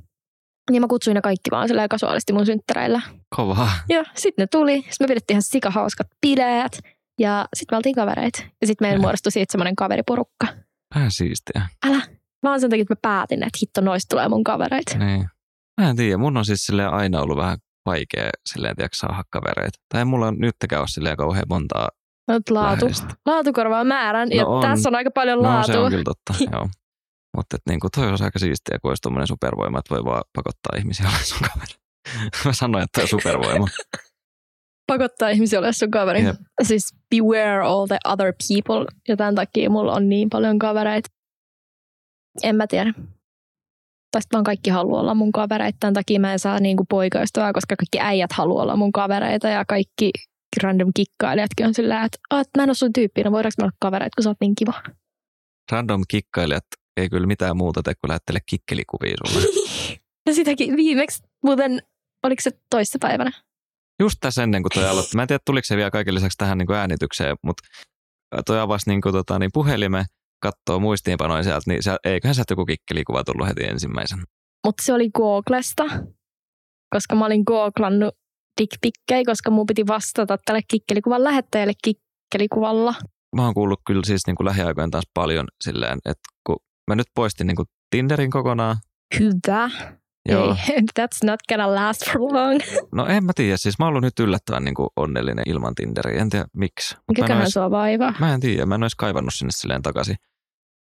niin mä kutsuin ne kaikki vaan silleen kasuaalisti mun synttäreillä. Kovaa. Ja sitten ne tuli. Sitten me pidettiin ihan sikahauskat bileet. Ja sitten me oltiin kavereita. Ja sitten meidän muodostui siitä semmoinen kaveriporukka. Vähän siistiä. Älä. Vaan sen takia, että mä päätin, että hitto noista tulee mun kavereita. Niin. Mä en tiedä. Mun on siis aina ollut vähän vaikea silleen, tiedätkö, saada kavereita. Tai mulla on nytkään ole silleen kauhean montaa laatu. Laatu korvaa määrän. No ja on. tässä on aika paljon laatua. No se on kyllä totta, joo. Mutta niin kuin, toi olisi aika siistiä, kun olisi tuommoinen supervoima, että voi vaan pakottaa ihmisiä olemaan sun kaveri. Mä sanoin, että on supervoima. pakottaa ihmisiä olemaan sun kaveri. Yep. Siis beware all the other people. Ja tämän takia mulla on niin paljon kavereita. En mä tiedä. Tai vaan kaikki haluaa olla mun kavereita. Tämän takia mä en saa niinku poikaystävää, koska kaikki äijät haluaa olla mun kavereita ja kaikki random kikkailijatkin on sillä, että oh, mä en ole sun tyyppi, no voidaanko me olla kavereita, kun sä oot niin kiva. Random kikkailijat ei kyllä mitään muuta tee kuin lähettele kikkelikuvia sulle. ja sitäkin viimeksi muuten, oliko se toista päivänä? Just tässä ennen kuin toi aloitti. Mä en tiedä, tuliko se vielä kaiken lisäksi tähän niin kuin äänitykseen, mutta toi avasi niin kuin, tota, niin puhelimen, katsoo muistiinpanoja sieltä, niin se, eiköhän sieltä joku kikkelikuva tullut heti ensimmäisen. Mutta se oli Googlesta, koska mä olin googlannut dickpikkejä, koska mun piti vastata tälle kikkelikuvan lähettäjälle kikkelikuvalla. Mä oon kuullut kyllä siis niin kuin lähiaikojen taas paljon silleen, että kun mä nyt poistin niin kuin Tinderin kokonaan. Hyvä. Joo. Ei, that's not gonna last for long. No en mä tiedä, siis mä oon ollut nyt yllättävän niin kuin onnellinen ilman Tinderiä, en tiedä miksi. Mikäköhän sua vaivaa? Mä en tiedä, mä en olisi kaivannut sinne silleen takaisin.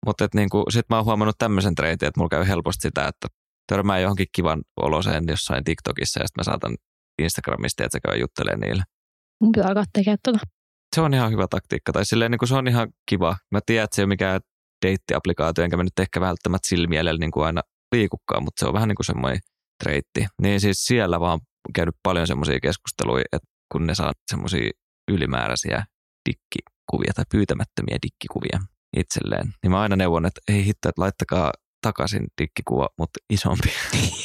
Mutta niinku, sit mä oon huomannut tämmöisen treitin, että mulla käy helposti sitä, että törmää johonkin kivan oloseen jossain TikTokissa ja sitten mä saatan Instagramista, että se käy juttelemaan niille. Mun pitää alkaa tekemään tuota. Se on ihan hyvä taktiikka. Tai silleen niin kuin se on ihan kiva. Mä tiedän, että se ei ole mikään deittiaplikaatio, enkä mä nyt ehkä välttämättä sillä mielellä niin kuin aina liikukaan, mutta se on vähän niin kuin semmoinen treitti. Niin siis siellä vaan käynyt paljon semmoisia keskusteluja, että kun ne saa semmoisia ylimääräisiä dikkikuvia tai pyytämättömiä dikkikuvia itselleen, niin mä aina neuvon, että ei hitto, että laittakaa takaisin dikkikuva, mutta isompi.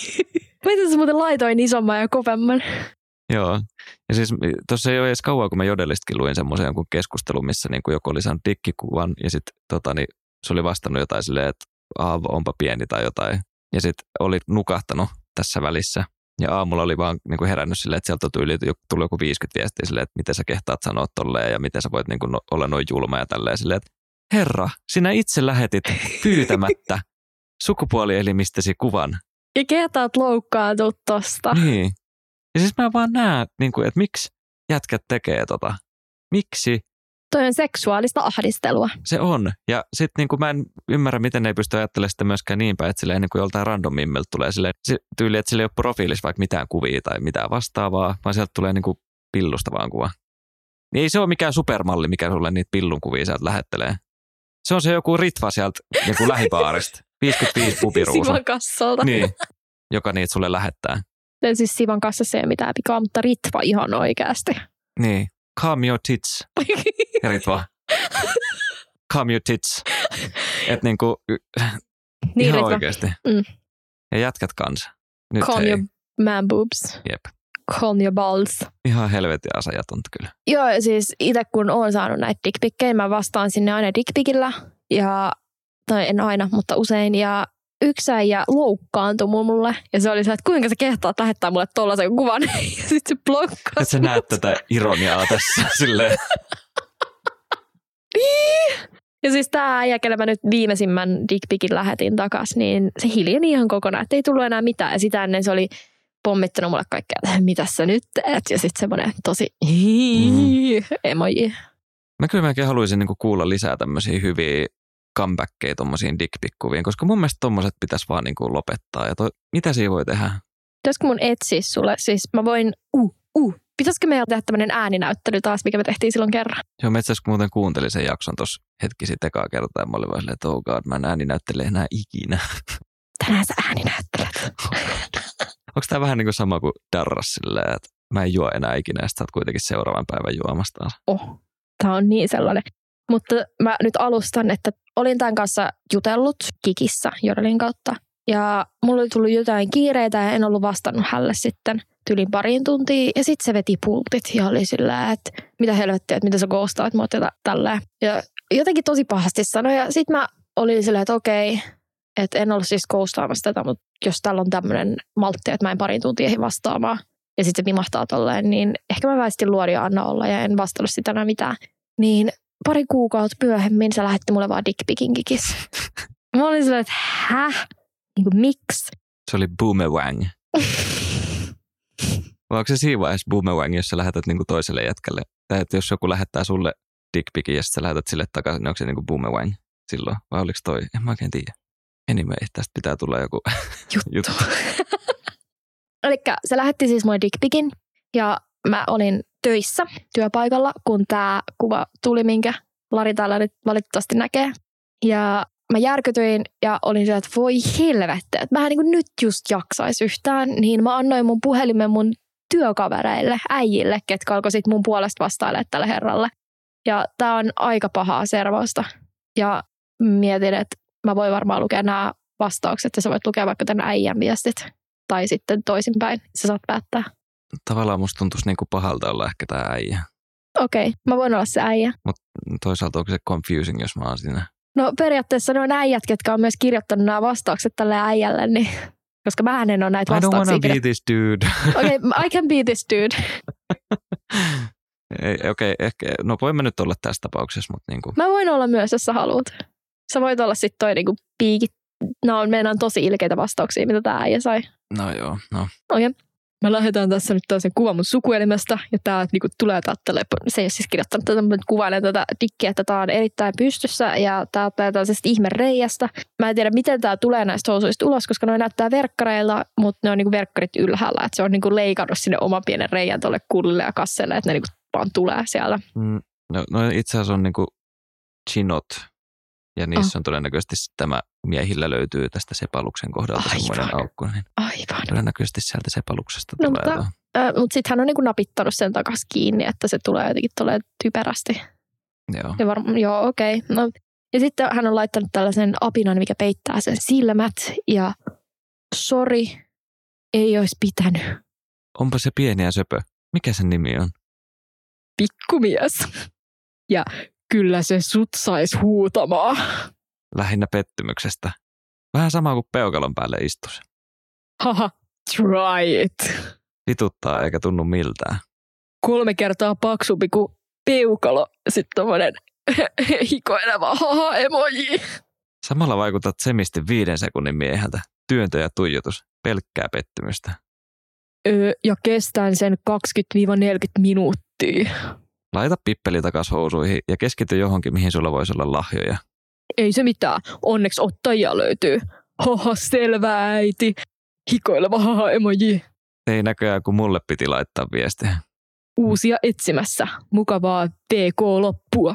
Miten sä muuten laitoin isomman ja kovemman? Joo. Ja siis tuossa ei ole edes kauan, kun mä Jodelistakin luin semmoisen jonkun keskustelun, missä niin kuin joku oli saanut dikkikuvan ja sitten tota, niin se oli vastannut jotain silleen, että aavo onpa pieni tai jotain. Ja sitten oli nukahtanut tässä välissä. Ja aamulla oli vaan niin kuin herännyt silleen, että sieltä tuli, tuli joku 50 viestiä silleen, että miten sä kehtaat sanoa tolleen ja miten sä voit niin kuin no, olla noin julma ja tälleen silleen, että herra, sinä itse lähetit pyytämättä sukupuolielimistäsi kuvan. Ja kehtaat loukkaantut tosta. Niin. Ja siis mä vaan näen, niin kuin, että miksi jätkät tekee tota. Miksi? Toi on seksuaalista ahdistelua. Se on. Ja sitten niin mä en ymmärrä, miten ne ei pysty ajattelemaan sitä myöskään niin päin, että silleen niin kuin joltain randomimmilta tulee silleen, se tyyli, että sillä ei ole profiilissa vaikka mitään kuvia tai mitään vastaavaa, vaan sieltä tulee niin kuin pillusta vaan kuva. Niin ei se ole mikään supermalli, mikä sulle niitä pillun kuvia sieltä lähettelee. Se on se joku ritva sieltä joku lähipaarista. 55 pupiruusa. Sivan kassalta. Niin, joka niitä sulle lähettää. Ja siis Sivan kassassa ei ole mitään pikaa, mutta ritva ihan oikeasti. Niin. Calm your tits. Ja ritva. Calm your tits. Että niinku, niin, ihan ritva. oikeasti. Mm. Ja jätkät kanssa. Nyt Calm hei. your man boobs. Jep. Calm your balls. Ihan helvetin asajatonta kyllä. Joo, siis itse kun olen saanut näitä dickpikkejä, mä vastaan sinne aina dickpikillä. Ja, tai en aina, mutta usein. Ja yksi äijä loukkaantui mulle. Ja se oli se, että kuinka sä kehtaat lähettää mulle tollaisen kuvan. ja sitten se blokkasi. Että sä näet tätä ironiaa tässä silleen. Ja siis tämä äijä, kelle mä nyt viimeisimmän dickpikin lähetin takas, niin se hiljeni ihan kokonaan, että ei tullut enää mitään. Ja sitä ennen se oli pommittanut mulle kaikkea, että mitä sä nyt teet? Ja sitten semmoinen tosi mm. emoji. Mä kyllä melkein haluaisin niinku kuulla lisää tämmöisiä hyviä comebackkejä tuommoisiin dickpick-kuviin, koska mun mielestä tommoset pitäisi vaan niinku lopettaa. Ja toi, mitä siinä voi tehdä? Pitäisikö mun etsiä sulle? Siis mä voin, uh, uh, pitäisikö meillä tehdä tämmöinen ääninäyttely taas, mikä me tehtiin silloin kerran? Joo, mä itse asiassa muuten kuuntelin sen jakson tuossa hetki sitten ekaa kertaa, ja mä olin vaan silleen, että oh god, mä en ääninäyttele enää ikinä. Tänään sä ääninäyttelet. Onko tämä vähän niin kuin sama kuin Darras silleen, että mä en juo enää ikinä, ja sitten kuitenkin seuraavan päivän juomasta. Oh, tämä on niin sellainen. Mutta mä nyt alustan, että olin tämän kanssa jutellut Kikissä Jodelin kautta. Ja mulla oli tullut jotain kiireitä ja en ollut vastannut hälle sitten tylin pariin tuntiin. Ja sitten se veti pultit ja oli sillä, että mitä helvettiä, että mitä sä koostaat mua tätä tälleen. Ja jotenkin tosi pahasti sanoi. Ja sitten mä olin silleen, että okei, että en ollut siis koostaamassa tätä, mutta jos täällä on tämmöinen maltti, että mä en parin tuntia ehdi vastaamaan, ja sitten se vimahtaa tolleen, niin ehkä mä väistin luodia anna olla ja en vastannut sitä enää mitään. Niin pari kuukautta myöhemmin se lähetti mulle vaan dickpikin kikis. Mä olin silleen, että häh? Niin kuin, miksi? Se oli boomerang. Vai onko se siinä vaiheessa boomerang, jos sä lähetät niinku toiselle jätkälle? Tai että jos joku lähettää sulle dickpikin ja sä lähetät sille takaisin, niin onko se niinku boomerang silloin? Vai oliko toi? En mä oikein tiedä. Anyway, tästä pitää tulla joku juttu. juttu. Eli se lähetti siis mulle dickpikin ja mä olin töissä työpaikalla, kun tämä kuva tuli, minkä Lari täällä nyt valitettavasti näkee. Ja mä järkytyin ja olin sillä, että voi helvettä, että mä en niin nyt just jaksaisi yhtään, niin mä annoin mun puhelimen mun työkavereille, äijille, ketkä alkoi sit mun puolesta vastailla tälle herralle. Ja tää on aika pahaa servosta. Ja mietin, että mä voin varmaan lukea nämä vastaukset ja sä voit lukea vaikka tämän äijän viestit. Tai sitten toisinpäin, sä saat päättää. Tavallaan musta tuntuisi niinku pahalta olla ehkä tämä äijä. Okei, okay, mä voin olla se äijä. Mutta toisaalta onko se confusing, jos mä oon siinä? No periaatteessa ne on äijät, ketkä on myös kirjoittanut nämä vastaukset tälle äijälle, niin, koska mä en ole näitä I don't vastauksia. wanna be this dude. Okei, okay, I can be this dude. Okei, okay, ehkä, no voimme nyt olla tässä tapauksessa, mutta niin kuin. Mä voin olla myös, jos sä haluat. Sä voit olla sitten toi niinku piikit. No, meillä on tosi ilkeitä vastauksia, mitä tää äijä sai. No joo, no. Okei. Okay. Mä lähetän tässä nyt taas sen kuvan mun sukuelimestä, ja tää niinku tulee tälle, se ei ole siis kirjoittanut tätä, mutta kuvailen tätä dikkiä, että tää on erittäin pystyssä, ja tää tulee tällaisesta ihme reiästä. Mä en tiedä, miten tää tulee näistä housuista ulos, koska ne näyttää verkkareilla, mutta ne on niinku verkkarit ylhäällä, että se on niinku leikannut sinne oman pienen reijän tuolle kullille ja kasselle, että ne niinku vaan tulee siellä. Mm, no, no itse asiassa on niinku chinot, ja niissä oh. on todennäköisesti tämä miehillä löytyy tästä sepaluksen kohdalta Aivan. semmoinen aukko. Niin Aivan. Todennäköisesti sieltä sepaluksesta no, tulee. Mutta, äh, mutta sitten hän on niinku napittanut sen takaisin kiinni, että se tulee jotenkin tulee typerästi. Joo. Ja varm- joo, okei. Okay. No, ja sitten hän on laittanut tällaisen apinan, mikä peittää sen silmät. Ja sori, ei olisi pitänyt. Onpa se pieni ja söpö. Mikä sen nimi on? Pikkumies. Ja kyllä se sut sais huutamaan. Lähinnä pettymyksestä. Vähän sama kuin peukalon päälle istus. Haha, try it. Vituttaa eikä tunnu miltään. Kolme kertaa paksumpi kuin peukalo. Sitten tommonen hikoileva haha emoji. Samalla vaikutat semisti viiden sekunnin mieheltä. Työntö ja tuijotus. Pelkkää pettymystä. Öö, ja kestän sen 20-40 minuuttia. Laita pippeli takas housuihin ja keskity johonkin, mihin sulla voisi olla lahjoja. Ei se mitään. Onneksi ottajia löytyy. Haha, selvä äiti. Hikoileva haha emoji. Ei näköjään, kun mulle piti laittaa viestiä. Uusia etsimässä. Mukavaa PK-loppua.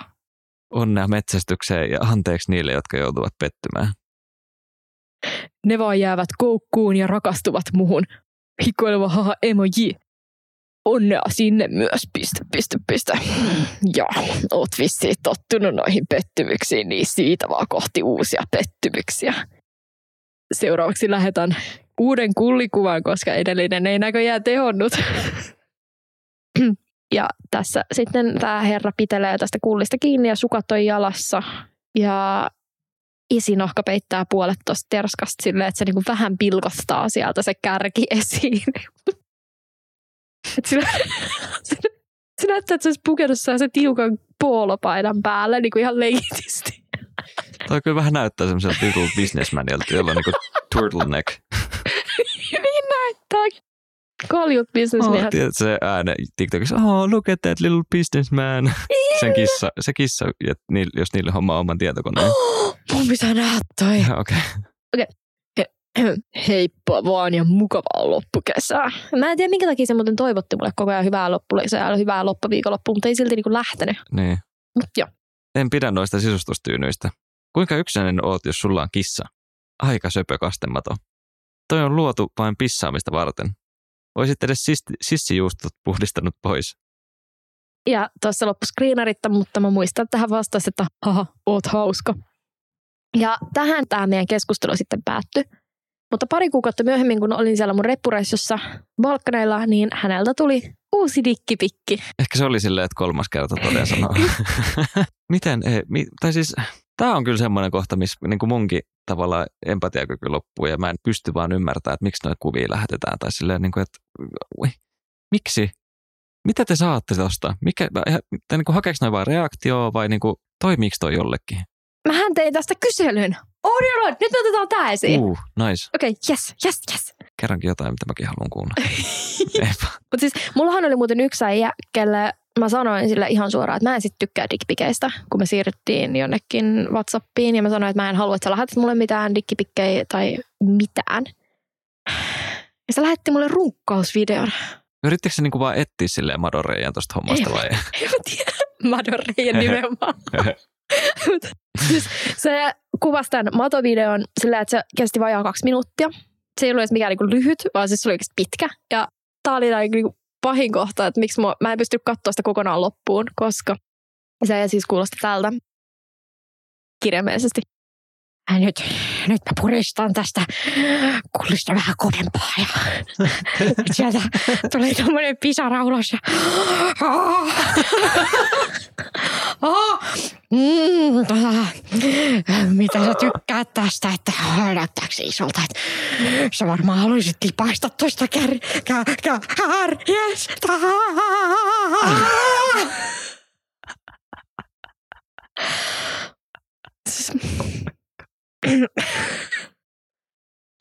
Onnea metsästykseen ja anteeksi niille, jotka joutuvat pettymään. Ne vaan jäävät koukkuun ja rakastuvat muhun. Hikoileva haha emoji. Onnea sinne myös, piste, piste, piste. Ja oot vissiin tottunut noihin pettymyksiin, niin siitä vaan kohti uusia pettymyksiä. Seuraavaksi lähetän uuden kullikuvan, koska edellinen ei näköjään tehonnut. Ja tässä sitten tämä herra pitelee tästä kullista kiinni ja sukat on jalassa. Ja isinohka peittää puolet tuosta terskasta silleen, että se niinku vähän pilkostaa sieltä se kärki esiin. Et sinä, se näyttää, että se olisi pukenut se tiukan poolopaidan päälle niin kuin ihan leikitisti. Toi kyllä vähän näyttää semmoiselta little businessmanilta, jolla on niinku turtleneck. niin näyttää. Kaljut businessmiehet. Oh, tiedät se ääne TikTokissa, oh, look at that little businessman. Sen kissa, se kissa, jos niille hommaa oman tietokoneen. Oh, mun pitää nähdä toi. Okei. Okay. Okei. Okay. Heippa vaan ja mukavaa loppukesää. Mä en tiedä, minkä takia se muuten toivotti mulle koko ajan hyvää loppukesää ja hyvää loppuviikonloppua, mutta ei silti niinku lähtenyt. Niin. Mut joo. En pidä noista sisustustyynyistä. Kuinka yksinäinen oot, jos sulla on kissa? Aika söpö kastemato. Toi on luotu vain pissaamista varten. Oisit edes sisti, sissijuustot puhdistanut pois. Ja tuossa loppu screeneritta, mutta mä muistan tähän vastasi, että haha, oot hauska. Ja tähän tämä meidän keskustelu sitten päättyi. Mutta pari kuukautta myöhemmin, kun olin siellä mun reppureissussa Balkaneilla, niin häneltä tuli uusi dikkipikki. Ehkä se oli silleen, että kolmas kerta toden sanoa. Miten, ei, mi, tai siis tämä on kyllä semmoinen kohta, missä niin kuin munkin tavallaan empatiakyky loppuu ja mä en pysty vaan ymmärtämään, että miksi noita kuvia lähetetään. Tai silleen, niin kuin, että ui, miksi? Mitä te saatte tuosta? Mikä, niin kuin, hakeeko noin vain reaktioa vai niin kuin, toimiiko toi jollekin? Mähän tein tästä kyselyn. Oh no, nyt me otetaan tää esiin. Uh, nice. Okei, okay, yes, yes, yes. Kerrankin jotain, mitä mäkin haluan kuulla. Mutta siis mullahan oli muuten yksi äijä, kelle mä sanoin sille ihan suoraan, että mä en sit tykkää dickpikeistä, kun me siirryttiin jonnekin Whatsappiin. Ja mä sanoin, että mä en halua, että sä lähetät mulle mitään dickpikkejä tai mitään. Ja se lähetti mulle runkkausvideon. Yrittikö se niinku vaan etsiä silleen Madon Reijan tosta hommasta vai? En mä tiedä. Madon Reijan nimenomaan. siis se kuvasi tämän matovideon sillä, että se kesti vajaa kaksi minuuttia. Se ei ollut edes mikään niin lyhyt, vaan siis se oli oikeasti pitkä. Ja tämä oli niin pahin kohta, että miksi mä, mä en pysty katsoa sitä kokonaan loppuun, koska se siis kuulosti tältä kirjaimellisesti. Ja nyt, nyt mä puristan tästä kullista vähän kovempaa ja sieltä tuli tuommoinen pisara ulos ja mm, tota, mitä sä tykkäät tästä, että näyttääkö se isolta, että sä varmaan haluaisit lipaista tuosta kär, kär, kärjestä.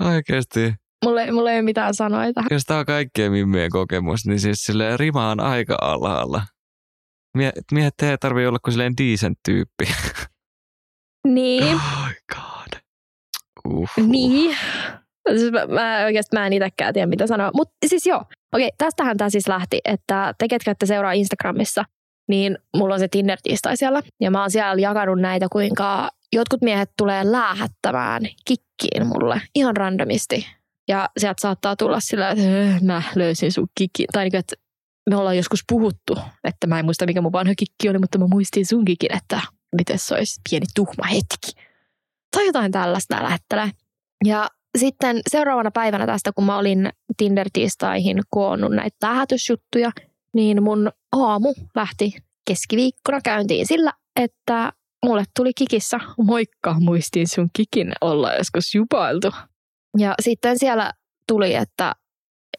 Oikeasti. Mulle, mulle ei ole mitään sanoita. Jos tämä on kaikkien mimmien kokemus, niin siis sille rima on aika alhaalla. Mie, miehet ei tarvitse olla kuin silleen decent tyyppi. Niin. Oh god. Uhuh. Niin. Siis mä, mä oikeasti mä en itsekään tiedä, mitä sanoa. Mutta siis joo, okei, tästähän tämä siis lähti, että te, ketkä ette seuraa Instagramissa, niin mulla on se tinder siellä. Ja mä oon siellä jakanut näitä, kuinka jotkut miehet tulee läähättämään kikkiin mulle ihan randomisti. Ja sieltä saattaa tulla sillä, että öö, mä löysin sun kikkiin. Tai niin, että me ollaan joskus puhuttu, että mä en muista mikä mun vanha kikki oli, mutta mä muistin sun kikin, että miten se olisi pieni tuhma hetki. Tai jotain tällaista lähettelee. Ja sitten seuraavana päivänä tästä, kun mä olin Tinder-tiistaihin koonnut näitä lähetysjuttuja, niin mun aamu lähti keskiviikkona käyntiin sillä, että mulle tuli kikissä, moikka, muistin sun kikin olla joskus jupailtu. Ja sitten siellä tuli, että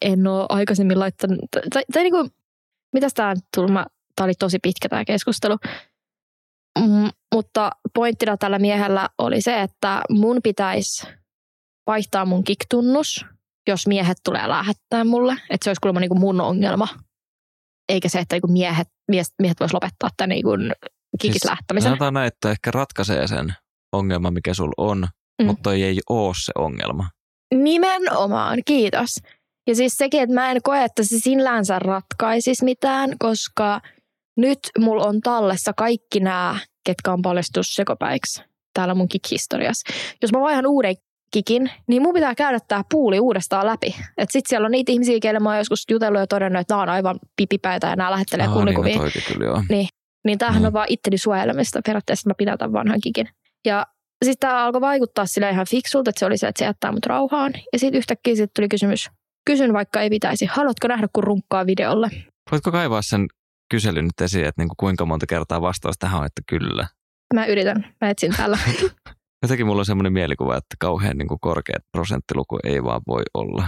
en ole aikaisemmin laittanut, tai, tai, niin kuin, mitäs tämä tuli, tämä oli tosi pitkä tämä keskustelu, mm, mutta pointtina tällä miehellä oli se, että mun pitäisi vaihtaa mun kiktunnus, jos miehet tulee lähettää mulle, että se olisi kuulemma niin kuin mun ongelma, eikä se, että niin miehet, miehet, miehet vois lopettaa tämän niin kuin kikis siis, lähtämisen. Sanotaan näin, että ehkä ratkaisee sen ongelman, mikä sul on, mm. mutta ei ole se ongelma. Nimenomaan, kiitos. Ja siis sekin, että mä en koe, että se sinänsä ratkaisisi mitään, koska nyt mulla on tallessa kaikki nämä, ketkä on paljastus sekopäiksi täällä mun kik-historiassa. Jos mä vaihan uuden kikin, niin mun pitää käydä tämä puuli uudestaan läpi. Että sit siellä on niitä ihmisiä, keille mä oon joskus jutellut ja todennut, että nämä on aivan pipipäitä ja nämä lähettelee Aa, kullikuvia. Niin, kyllä, joo. niin, niin tämähän mm. on vaan itteni suojelemista. Periaatteessa mä pidän tämän vanhan kikin. Ja sitten tämä alkoi vaikuttaa sille ihan fiksulta, että se oli se, että se jättää mut rauhaan. Ja sitten yhtäkkiä sit tuli kysymys, kysyn vaikka ei pitäisi, haluatko nähdä kun runkkaa videolle? Voitko kaivaa sen kyselyn nyt esiin, että niinku kuinka monta kertaa vastaus tähän on, että kyllä? Mä yritän, mä etsin täällä. Jotenkin mulla on semmoinen mielikuva, että kauhean niin kuin korkea prosenttiluku ei vaan voi olla.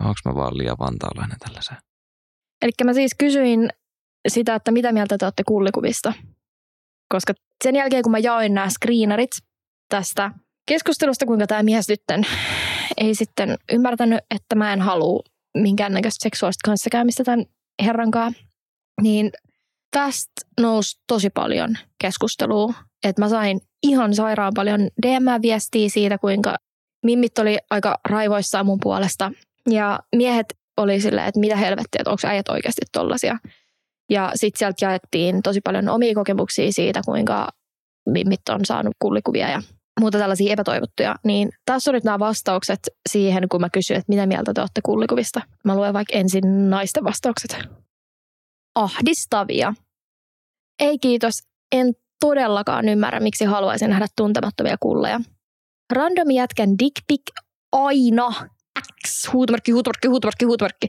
Onko mä vaan liian vantaalainen tällaiseen? Eli mä siis kysyin sitä, että mitä mieltä te olette kullikuvista. Koska sen jälkeen, kun mä jaoin nämä screenerit tästä keskustelusta, kuinka tämä mies sitten ei sitten ymmärtänyt, että mä en halua minkäännäköistä seksuaalista kanssakäymistä tämän herrankaan, niin tästä nousi tosi paljon keskustelua. Että mä sain ihan sairaan paljon DM-viestiä siitä, kuinka mimmit oli aika raivoissaan mun puolesta. Ja miehet oli silleen, että mitä helvettiä, että onko äijät oikeasti tollasia. Ja sitten sieltä jaettiin tosi paljon omia kokemuksia siitä, kuinka mimmit on saanut kullikuvia ja muuta tällaisia epätoivottuja. Niin tässä on nyt nämä vastaukset siihen, kun mä kysyin, että mitä mieltä te olette kullikuvista. Mä luen vaikka ensin naisten vastaukset. Ahdistavia. Ei kiitos, en todellakaan ymmärrä, miksi haluaisin nähdä tuntemattomia kulleja. Random jätkän dick pic aina X, huutomarkki, huutomarkki, huutomarkki, huutomarkki.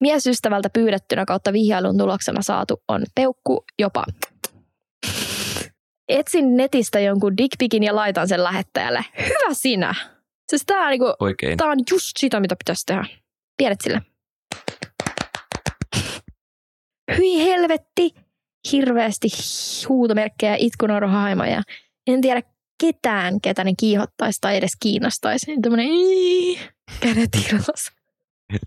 Miesystävältä pyydettynä kautta vihjailun tuloksena saatu on peukku jopa. Etsin netistä jonkun dickpikin ja laitan sen lähettäjälle. Hyvä sinä! Siis tää on, niinku, Oikein. tää on just sitä, mitä pitäisi tehdä. Pienet sille. Hyi helvetti! Hirveästi huutomerkkejä, itkunaurohaimoja. En tiedä ketään, ketä ne kiihottaisi tai edes kiinnostaisi. Tämmönen kädet irlos.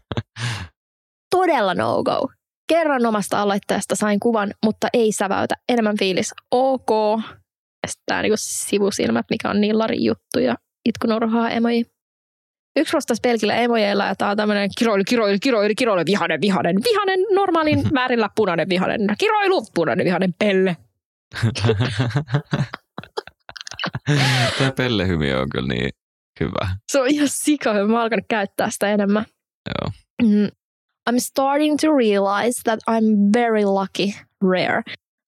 Todella no-go. Kerran omasta aloitteesta sain kuvan, mutta ei säväytä. Enemmän fiilis. Ok. Ja sitten tää niinku sivusilmät, mikä on niin lari juttu ja itkunaurohaa emoji. Yksi vastasi pelkillä emojeilla ja tää on tämmönen kiroilu, kiroilu, kiroilu, kiroilu, vihanen, vihanen, vihanen, normaalin määrillä punainen vihanen, kiroilu, punainen vihanen, pelle. Tämä pellehymi on kyllä niin hyvä. Se on ihan sika. Mä oon alkanut käyttää sitä enemmän. Joo. Mm. I'm starting to realize that I'm very lucky, rare,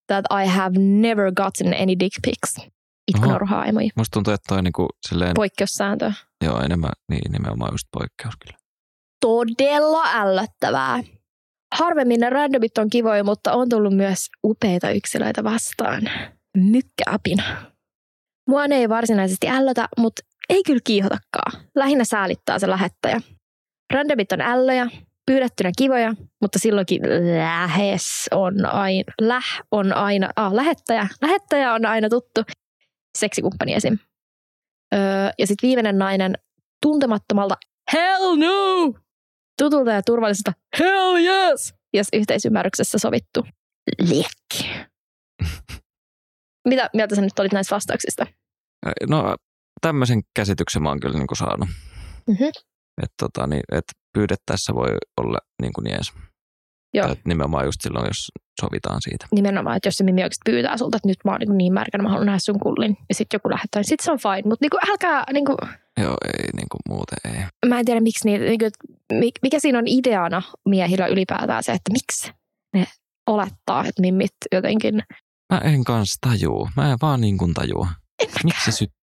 that I have never gotten any dick pics. Itkunaruhaa emoji. Musta tuntuu, että toi niinku silleen, Poikkeussääntö. joo enemmän, niin nimenomaan just poikkeus kyllä. Todella ällöttävää. Harvemmin ne randomit on kivoja, mutta on tullut myös upeita yksilöitä vastaan. Mykkäapina. Mua ne ei varsinaisesti ällötä, mutta ei kyllä kiihotakaan. Lähinnä säälittää se lähettäjä. Randomit on ällöjä, pyydettynä kivoja, mutta silloinkin lähes on aina, läh on aina, ah, lähettäjä, lähettäjä on aina tuttu seksikumppani esim. Öö, ja sitten viimeinen nainen tuntemattomalta hell no, tutulta ja turvalliselta hell yes, jos yhteisymmärryksessä sovittu liekki. Mitä mieltä sä nyt olit näistä vastauksista? No tämmöisen käsityksen mä oon kyllä niinku saanut. Mhm. Että tota, niin, et pyydettäessä voi olla niin kuin jees. Joo. Tai että nimenomaan just silloin, jos sovitaan siitä. Nimenomaan, että jos se mimmi oikeasti pyytää sulta, että nyt mä oon niin, niin märkänä, mä haluan nähdä sun kullin, ja sitten joku lähettää, niin sitten se on fine. Mutta niinku, älkää, niinku, Joo, ei niin kuin muuten ei. mä en tiedä miksi niitä, niinku, mi- mikä siinä on ideana miehillä ylipäätään se, että miksi ne olettaa, että mimmit jotenkin, Mä en kans tajuu. Mä en vaan niin kuin tajua. Miksi se sytteemät?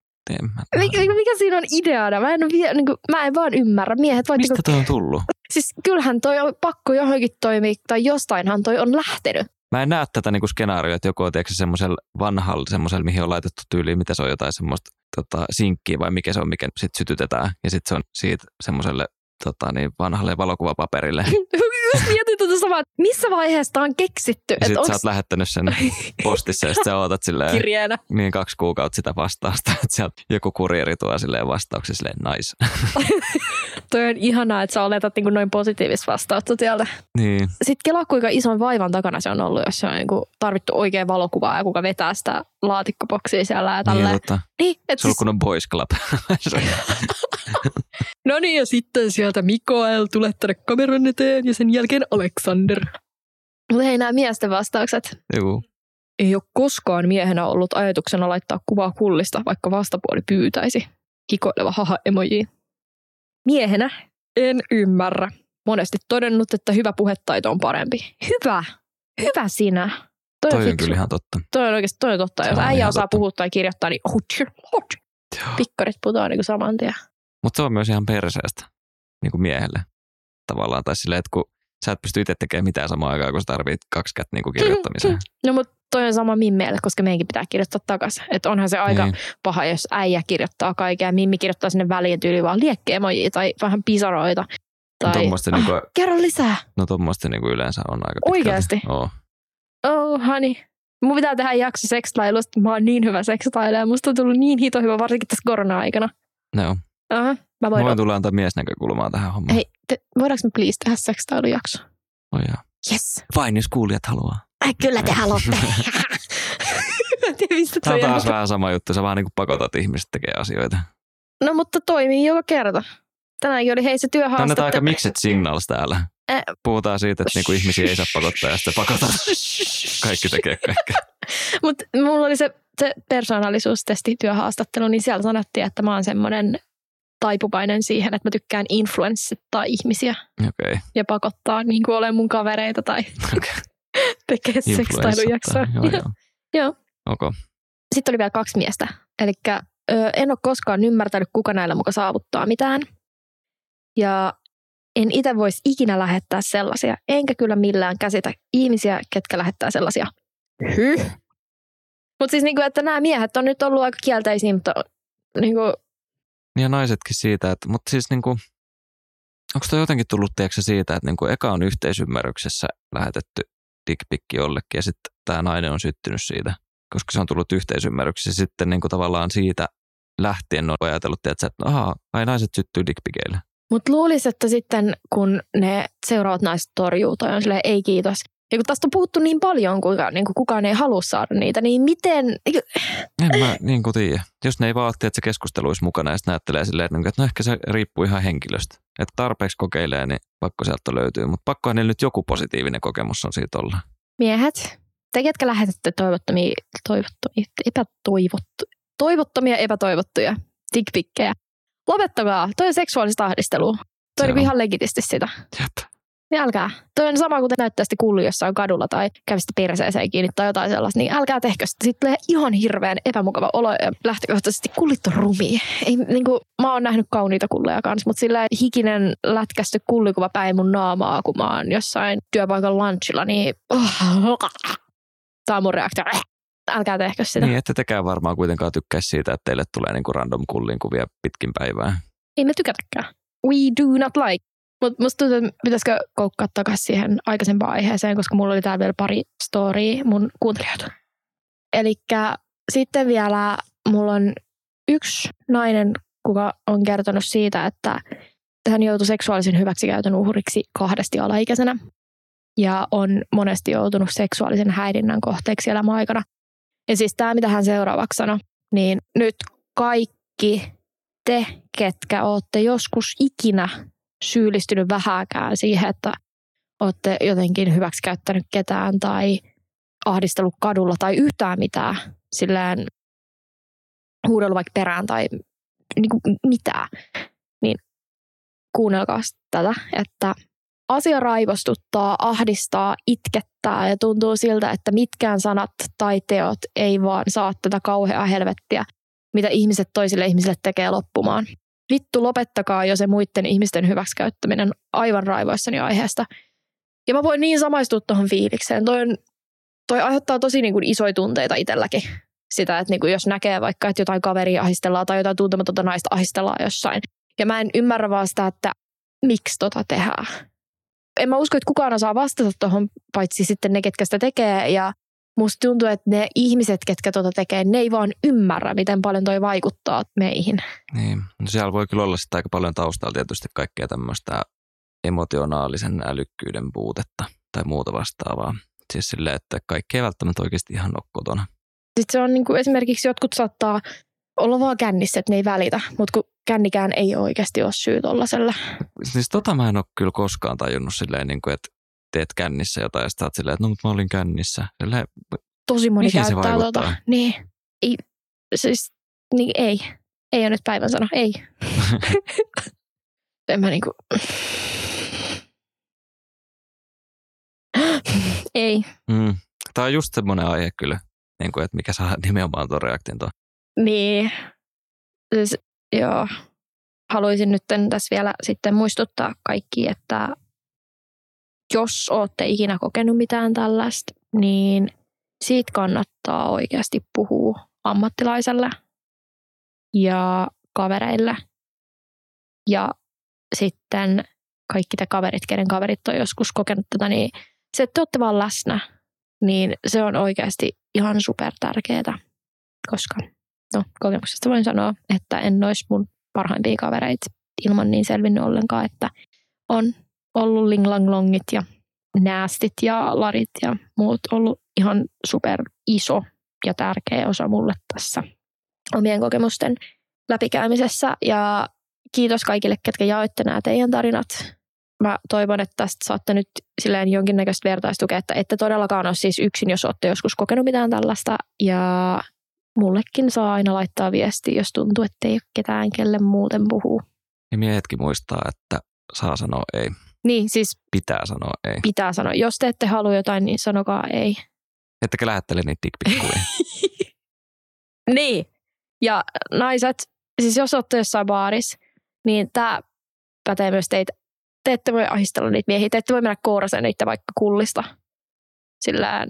Mikä, mikä siinä on ideana? Mä en, vie, niinku, mä en vaan ymmärrä. Miehet voi, Mistä niinku, toi on tullut? siis kyllähän toi on pakko johonkin toimia, tai jostainhan toi on lähtenyt. Mä en näe tätä niinku skenaarioa, että joku on semmoisella vanhalla, semmoisella, mihin on laitettu tyyliin, mitä se on jotain semmoista tota, sinkkiä vai mikä se on, mikä sitten sytytetään. Ja sitten se on siitä semmoiselle tota, niin vanhalle valokuvapaperille. Just mietin tuota samaa, että missä vaiheessa on keksitty, Ja että sitten sä oot lähettänyt sen postissa ja sitten sä ootat silleen, kirjeenä. niin kaksi kuukautta sitä vastausta, että sieltä joku kurieri tuo silleen vastauksia silleen nice. Toi on ihanaa, että sä oletat niin noin positiivista vastausta sieltä. niin, Sitten kelaa kuinka ison vaivan takana se on ollut, jos se on niin tarvittu oikea valokuvaa ja kuka vetää sitä laatikkoboksia siellä ja niin tälleen. Niin, et sulla siis, kun on boys club. no niin, ja sitten sieltä Mikael, tule tänne kameran eteen ja sen jälkeen Alexander. Mutta hei, nämä miesten vastaukset. Juu. Ei ole koskaan miehenä ollut ajatuksena laittaa kuvaa kullista, vaikka vastapuoli pyytäisi. Hikoileva haha emoji. Miehenä en ymmärrä. Monesti todennut, että hyvä puhetaito on parempi. Hyvä. Hyvä sinä. Toi, Toi on kyllä ihan totta. Toi on oikeasti toi on totta. Jos äijä osaa totta. puhua tai kirjoittaa, niin hot, hot. Pikkarit putoaa niin saman tien. Mutta se on myös ihan perseestä niin kuin miehelle tavallaan. Tai silleen, että kun sä et pysty itse tekemään mitään samaan aikaan, kun sä tarvit kaksi kättä niin kuin kirjoittamiseen. No mutta toi on sama Mimmeelle, koska meidänkin pitää kirjoittaa takaisin. Että onhan se aika Niin. paha, jos äijä kirjoittaa kaikkea ja Mimmi kirjoittaa sinne väliin tyyli vaan liekkeenemojia tai vähän pisaroita. Tai, Tuommoista niin kuin, kerro lisää. no tommoista niin kuin yleensä on aika Oikeasti? pitkälti. Oo. Oh, honey. Mun pitää tehdä jakso sekslailusta. Mä oon niin hyvä sekslailija. Musta on tullut niin hito hyvä, varsinkin tässä korona-aikana. No. Aha, mä Mä voin. voin tulla antaa miesnäkökulmaa tähän hommaan. Hei, te, voidaanko me please tehdä sekslailujakso? Oh, joo. Yes. Vain jos kuulijat haluaa. Ai, kyllä te haluatte. Tiedä, Tämä on taas vähän sama juttu. Sä vaan niin kuin pakotat ihmiset tekemään asioita. No mutta toimii joka kerta. Tänäänkin oli hei se Annetaan aika työhaastattelu. mixed signals täällä. Puhutaan siitä, että niinku ihmisiä ei saa pakottaa ja sitten pakotaan. Kaikki tekee kaikkea. Mutta mulla oli se, se persoonallisuustesti työhaastattelu, niin siellä sanottiin, että mä oon semmoinen taipuvainen siihen, että mä tykkään influenssittaa ihmisiä Okei. ja pakottaa niin kuin olemaan mun kavereita tai Okay. tekee sekstailujaksoa. Joo, joo. Joo. Okay. Sitten oli vielä kaksi miestä. Eli en ole koskaan ymmärtänyt, kuka näillä muka saavuttaa mitään. Ja en itse voisi ikinä lähettää sellaisia, enkä kyllä millään käsitä ihmisiä, ketkä lähettää sellaisia. Hyh. Mutta siis niinku, että nämä miehet on nyt ollut aika kielteisiä, mutta niinku, Ja naisetkin siitä, että, mutta siis niinku, onko toi jotenkin tullut tiedätkö, siitä, että niinku eka on yhteisymmärryksessä lähetetty dickpikki jollekin ja sitten tämä nainen on syttynyt siitä, koska se on tullut yhteisymmärryksessä. Sitten niinku tavallaan siitä lähtien on ajatellut, tiedätkö, että ahaa, ai naiset syttyy dickpikeille. Mut luulis, että sitten kun ne seuraavat naiset torjuu tai on silleen, ei kiitos. Ja kun tästä on puhuttu niin paljon, kuinka niin kuin kukaan ei halua saada niitä, niin miten, En mä niin kuin tiedä. Jos ne ei vaan että se keskustelu olisi mukana ja sitten ajattelee silleen, että, niinku, että no ehkä se riippuu ihan henkilöstä. Että tarpeeksi kokeilee, niin pakko sieltä löytyy. Mutta pakkohan niillä nyt joku positiivinen kokemus on siitä olla. miehet, te, ketkä lähetätte toivottomia, toivottomia, epätoivottu, toivottomia epätoivottuja dickpikkejä, lopettakaa. Toi on seksuaalista ahdistelua. Toi Se on ihan legitisti sitä. Jep. Niin älkää. Toi on sama kuin te näyttäisitte kulli jossain kadulla tai kävisitte perseeseen kiinni tai jotain sellaista, niin älkää tehkö sitä. Sitten tulee ihan hirveän epämukava olo ja lähtökohtaisesti kullit on rumia. Ei, niin kuin, mä oon nähnyt kauniita kulleja kanssa, mutta sillä hikinen lätkästy kullikuva päin mun naamaa, kun mä oon jossain työpaikan lunchilla, niin oh, tää on mun reaktio. Älkää tehkö sitä. Niin, että tekään varmaan kuitenkaan tykkäisi siitä, että teille tulee niinku random kullin kuvia pitkin päivää. Ei me tykätäkään. We do not like. Mutta musta tuntuu, että pitäisikö koukkaa takaisin siihen aikaisempaan aiheeseen, koska mulla oli täällä vielä pari storya mun kuuntelijoilta. Eli sitten vielä mulla on yksi nainen, kuka on kertonut siitä, että hän joutui seksuaalisen hyväksikäytön uhriksi kahdesti alaikäisenä ja on monesti joutunut seksuaalisen häirinnän kohteeksi elämän aikana. Ja siis tämä, mitä hän seuraavaksi sanoi, niin nyt kaikki te, ketkä olette joskus ikinä syyllistynyt vähääkään siihen, että olette jotenkin hyväksikäyttänyt ketään tai ahdistellut kadulla tai yhtään mitään, silleen huudellut vaikka perään tai niin kuin mitään, niin kuunnelkaa tätä, että asia raivostuttaa, ahdistaa, itkettää ja tuntuu siltä, että mitkään sanat tai teot ei vaan saa tätä kauheaa helvettiä, mitä ihmiset toisille ihmisille tekee loppumaan. Vittu, lopettakaa jo se muiden ihmisten hyväksikäyttäminen aivan raivoissani aiheesta. Ja mä voin niin samaistua tuohon fiilikseen. Toi, on, toi aiheuttaa tosi niin kuin isoja tunteita itselläkin. Sitä, että niin kuin jos näkee vaikka, että jotain kaveria ahistellaan tai jotain tuntematonta naista ahistellaan jossain. Ja mä en ymmärrä vaan sitä, että miksi tota tehdään. En mä usko, että kukaan osaa vastata tuohon, paitsi sitten ne, ketkä sitä tekee. Ja musta tuntuu, että ne ihmiset, ketkä tota tekee, ne ei vaan ymmärrä, miten paljon toi vaikuttaa meihin. Niin, no siellä voi kyllä olla sitten aika paljon taustalla tietysti kaikkea tämmöistä emotionaalisen älykkyyden puutetta tai muuta vastaavaa. Siis silleen, että kaikki ei välttämättä oikeasti ihan ole kotona. Sitten se on niin kuin esimerkiksi jotkut saattaa olla vaan kännissä, että ne ei välitä, mutta kun kännikään ei oikeasti ole syy tollaselle. Siis tota mä en ole kyllä koskaan tajunnut silleen, niin kuin, että teet kännissä jotain ja sitten oot silleen, että no mutta mä olin kännissä. Silleen, Tosi moni Mihin käyttää tota. Niin, ei, siis, niin ei. Ei ole nyt päivän sana, ei. en mä niinku... ei, mm, Tämä on just semmoinen aihe kyllä, niin kuin, että mikä saa nimenomaan tuon reaktion tuon. Niin. Siis, joo. Haluaisin nyt tässä vielä sitten muistuttaa kaikki, että jos olette ikinä kokenut mitään tällaista, niin siitä kannattaa oikeasti puhua ammattilaiselle ja kavereille. Ja sitten kaikki te kaverit, kenen kaverit on joskus kokenut tätä, niin se, että te olette vaan läsnä, niin se on oikeasti ihan super tärkeää, koska no, kokemuksesta voin sanoa, että en olisi mun parhaimpia kavereita ilman niin selvinnyt ollenkaan, että on ollut linglanglongit ja näästit ja larit ja muut ollut ihan super iso ja tärkeä osa mulle tässä omien kokemusten läpikäymisessä. Ja kiitos kaikille, ketkä jaoitte nämä teidän tarinat. Mä toivon, että tästä saatte nyt silleen jonkinnäköistä vertaistukea, että ette todellakaan ole siis yksin, jos olette joskus kokenut mitään tällaista. Ja mullekin saa aina laittaa viestiä, jos tuntuu, että ei ole ketään, kelle muuten puhuu. Ja miehetkin muistaa, että saa sanoa ei. Niin, siis Pitää sanoa ei. pitää sanoa. Jos te ette halua jotain, niin sanokaa ei. Ettekä lähettele niitä dickpikkujia. Niin. Ja naiset, siis jos olette jossain baarissa, niin tämä pätee myös teitä. Te ette voi ahistella niitä miehiä. Te ette voi mennä kouraseen niitä vaikka kullista. Sillään,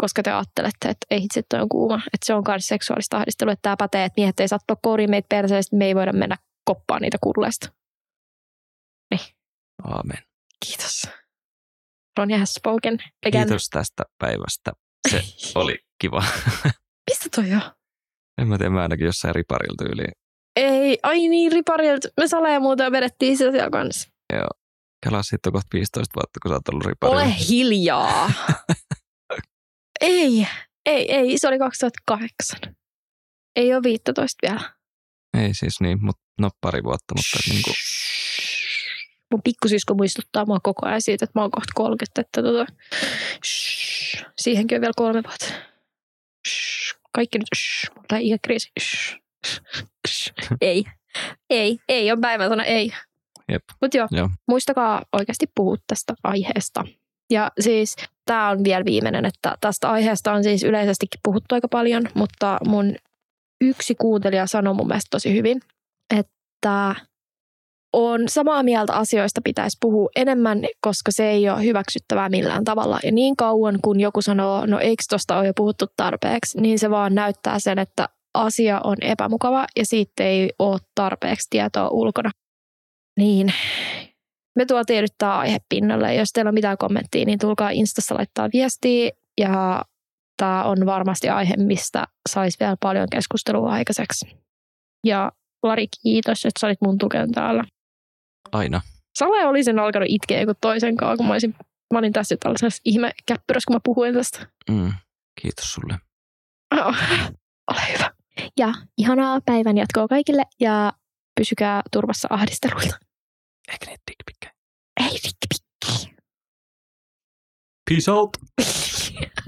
koska te ajattelette, että ei hitse toi on kuuma. Että se on myös seksuaalista ahdistelua. Että tämä pätee, että miehet ei saa tulla kouriin meitä perseestä. Me ei voida mennä koppaan niitä kulleista. Aamen. Kiitos. Ronja has spoken again. Kiitos tästä päivästä. Se oli kiva. Mistä toi on? En mä tiedä, mä ainakin jossain riparilta yli. Ei, ai niin, riparilta. Me sale ja muuta vedettiin sitä siellä kanssa. Kelaa sitten kohta 15 vuotta, kun sä oot ollut riparilla. Ole hiljaa. ei, ei, ei, se oli 2008. Ei ole 15 vielä. Ei siis niin, mutta no pari vuotta, mutta niin kuin, Mun pikkusisko muistuttaa mua koko ajan siitä, että mä oon kohta 30. Että tota, shh. Siihenkin on vielä kolme vuotta. Shh. Kaikki nyt, shh. Mulla ei ikäkriisi. Shh. Shh. Ei. Ei. Ei on päivän sana, ei. Mutta joo, Joo. muistakaa oikeasti puhua tästä aiheesta. Ja siis tämä on vielä viimeinen, että tästä aiheesta on siis yleisestikin puhuttu aika paljon, mutta mun yksi kuuntelija sanoi mun mielestä tosi hyvin, että on samaa mieltä asioista pitäisi puhua enemmän, koska se ei ole hyväksyttävää millään tavalla. Ja niin kauan kun joku sanoo, no eikö tuosta ole jo puhuttu tarpeeksi, niin se vaan näyttää sen, että asia on epämukava ja siitä ei ole tarpeeksi tietoa ulkona. Niin, me tuotiin nyt tämä aihe pinnalle. Jos teillä on mitään kommenttia, niin tulkaa Instassa laittaa viestiä. Ja tämä on varmasti aihe, mistä saisi vielä paljon keskustelua aikaiseksi. Ja Lari, kiitos, että sä olit mun tukena täällä. Aina. Sale olisin alkanut itkeä joku toisen kanssa, kun mä, olisin, mä olin tässä tällaisessa ihme käppyrässä, kun mä puhuin tästä. Mm. Kiitos sulle. Oh, ole hyvä. Ja ihanaa päivän jatkoa kaikille ja pysykää turvassa ahdisteluilta. Eikä niitä dickpikkejä. Ei rikki Peace out.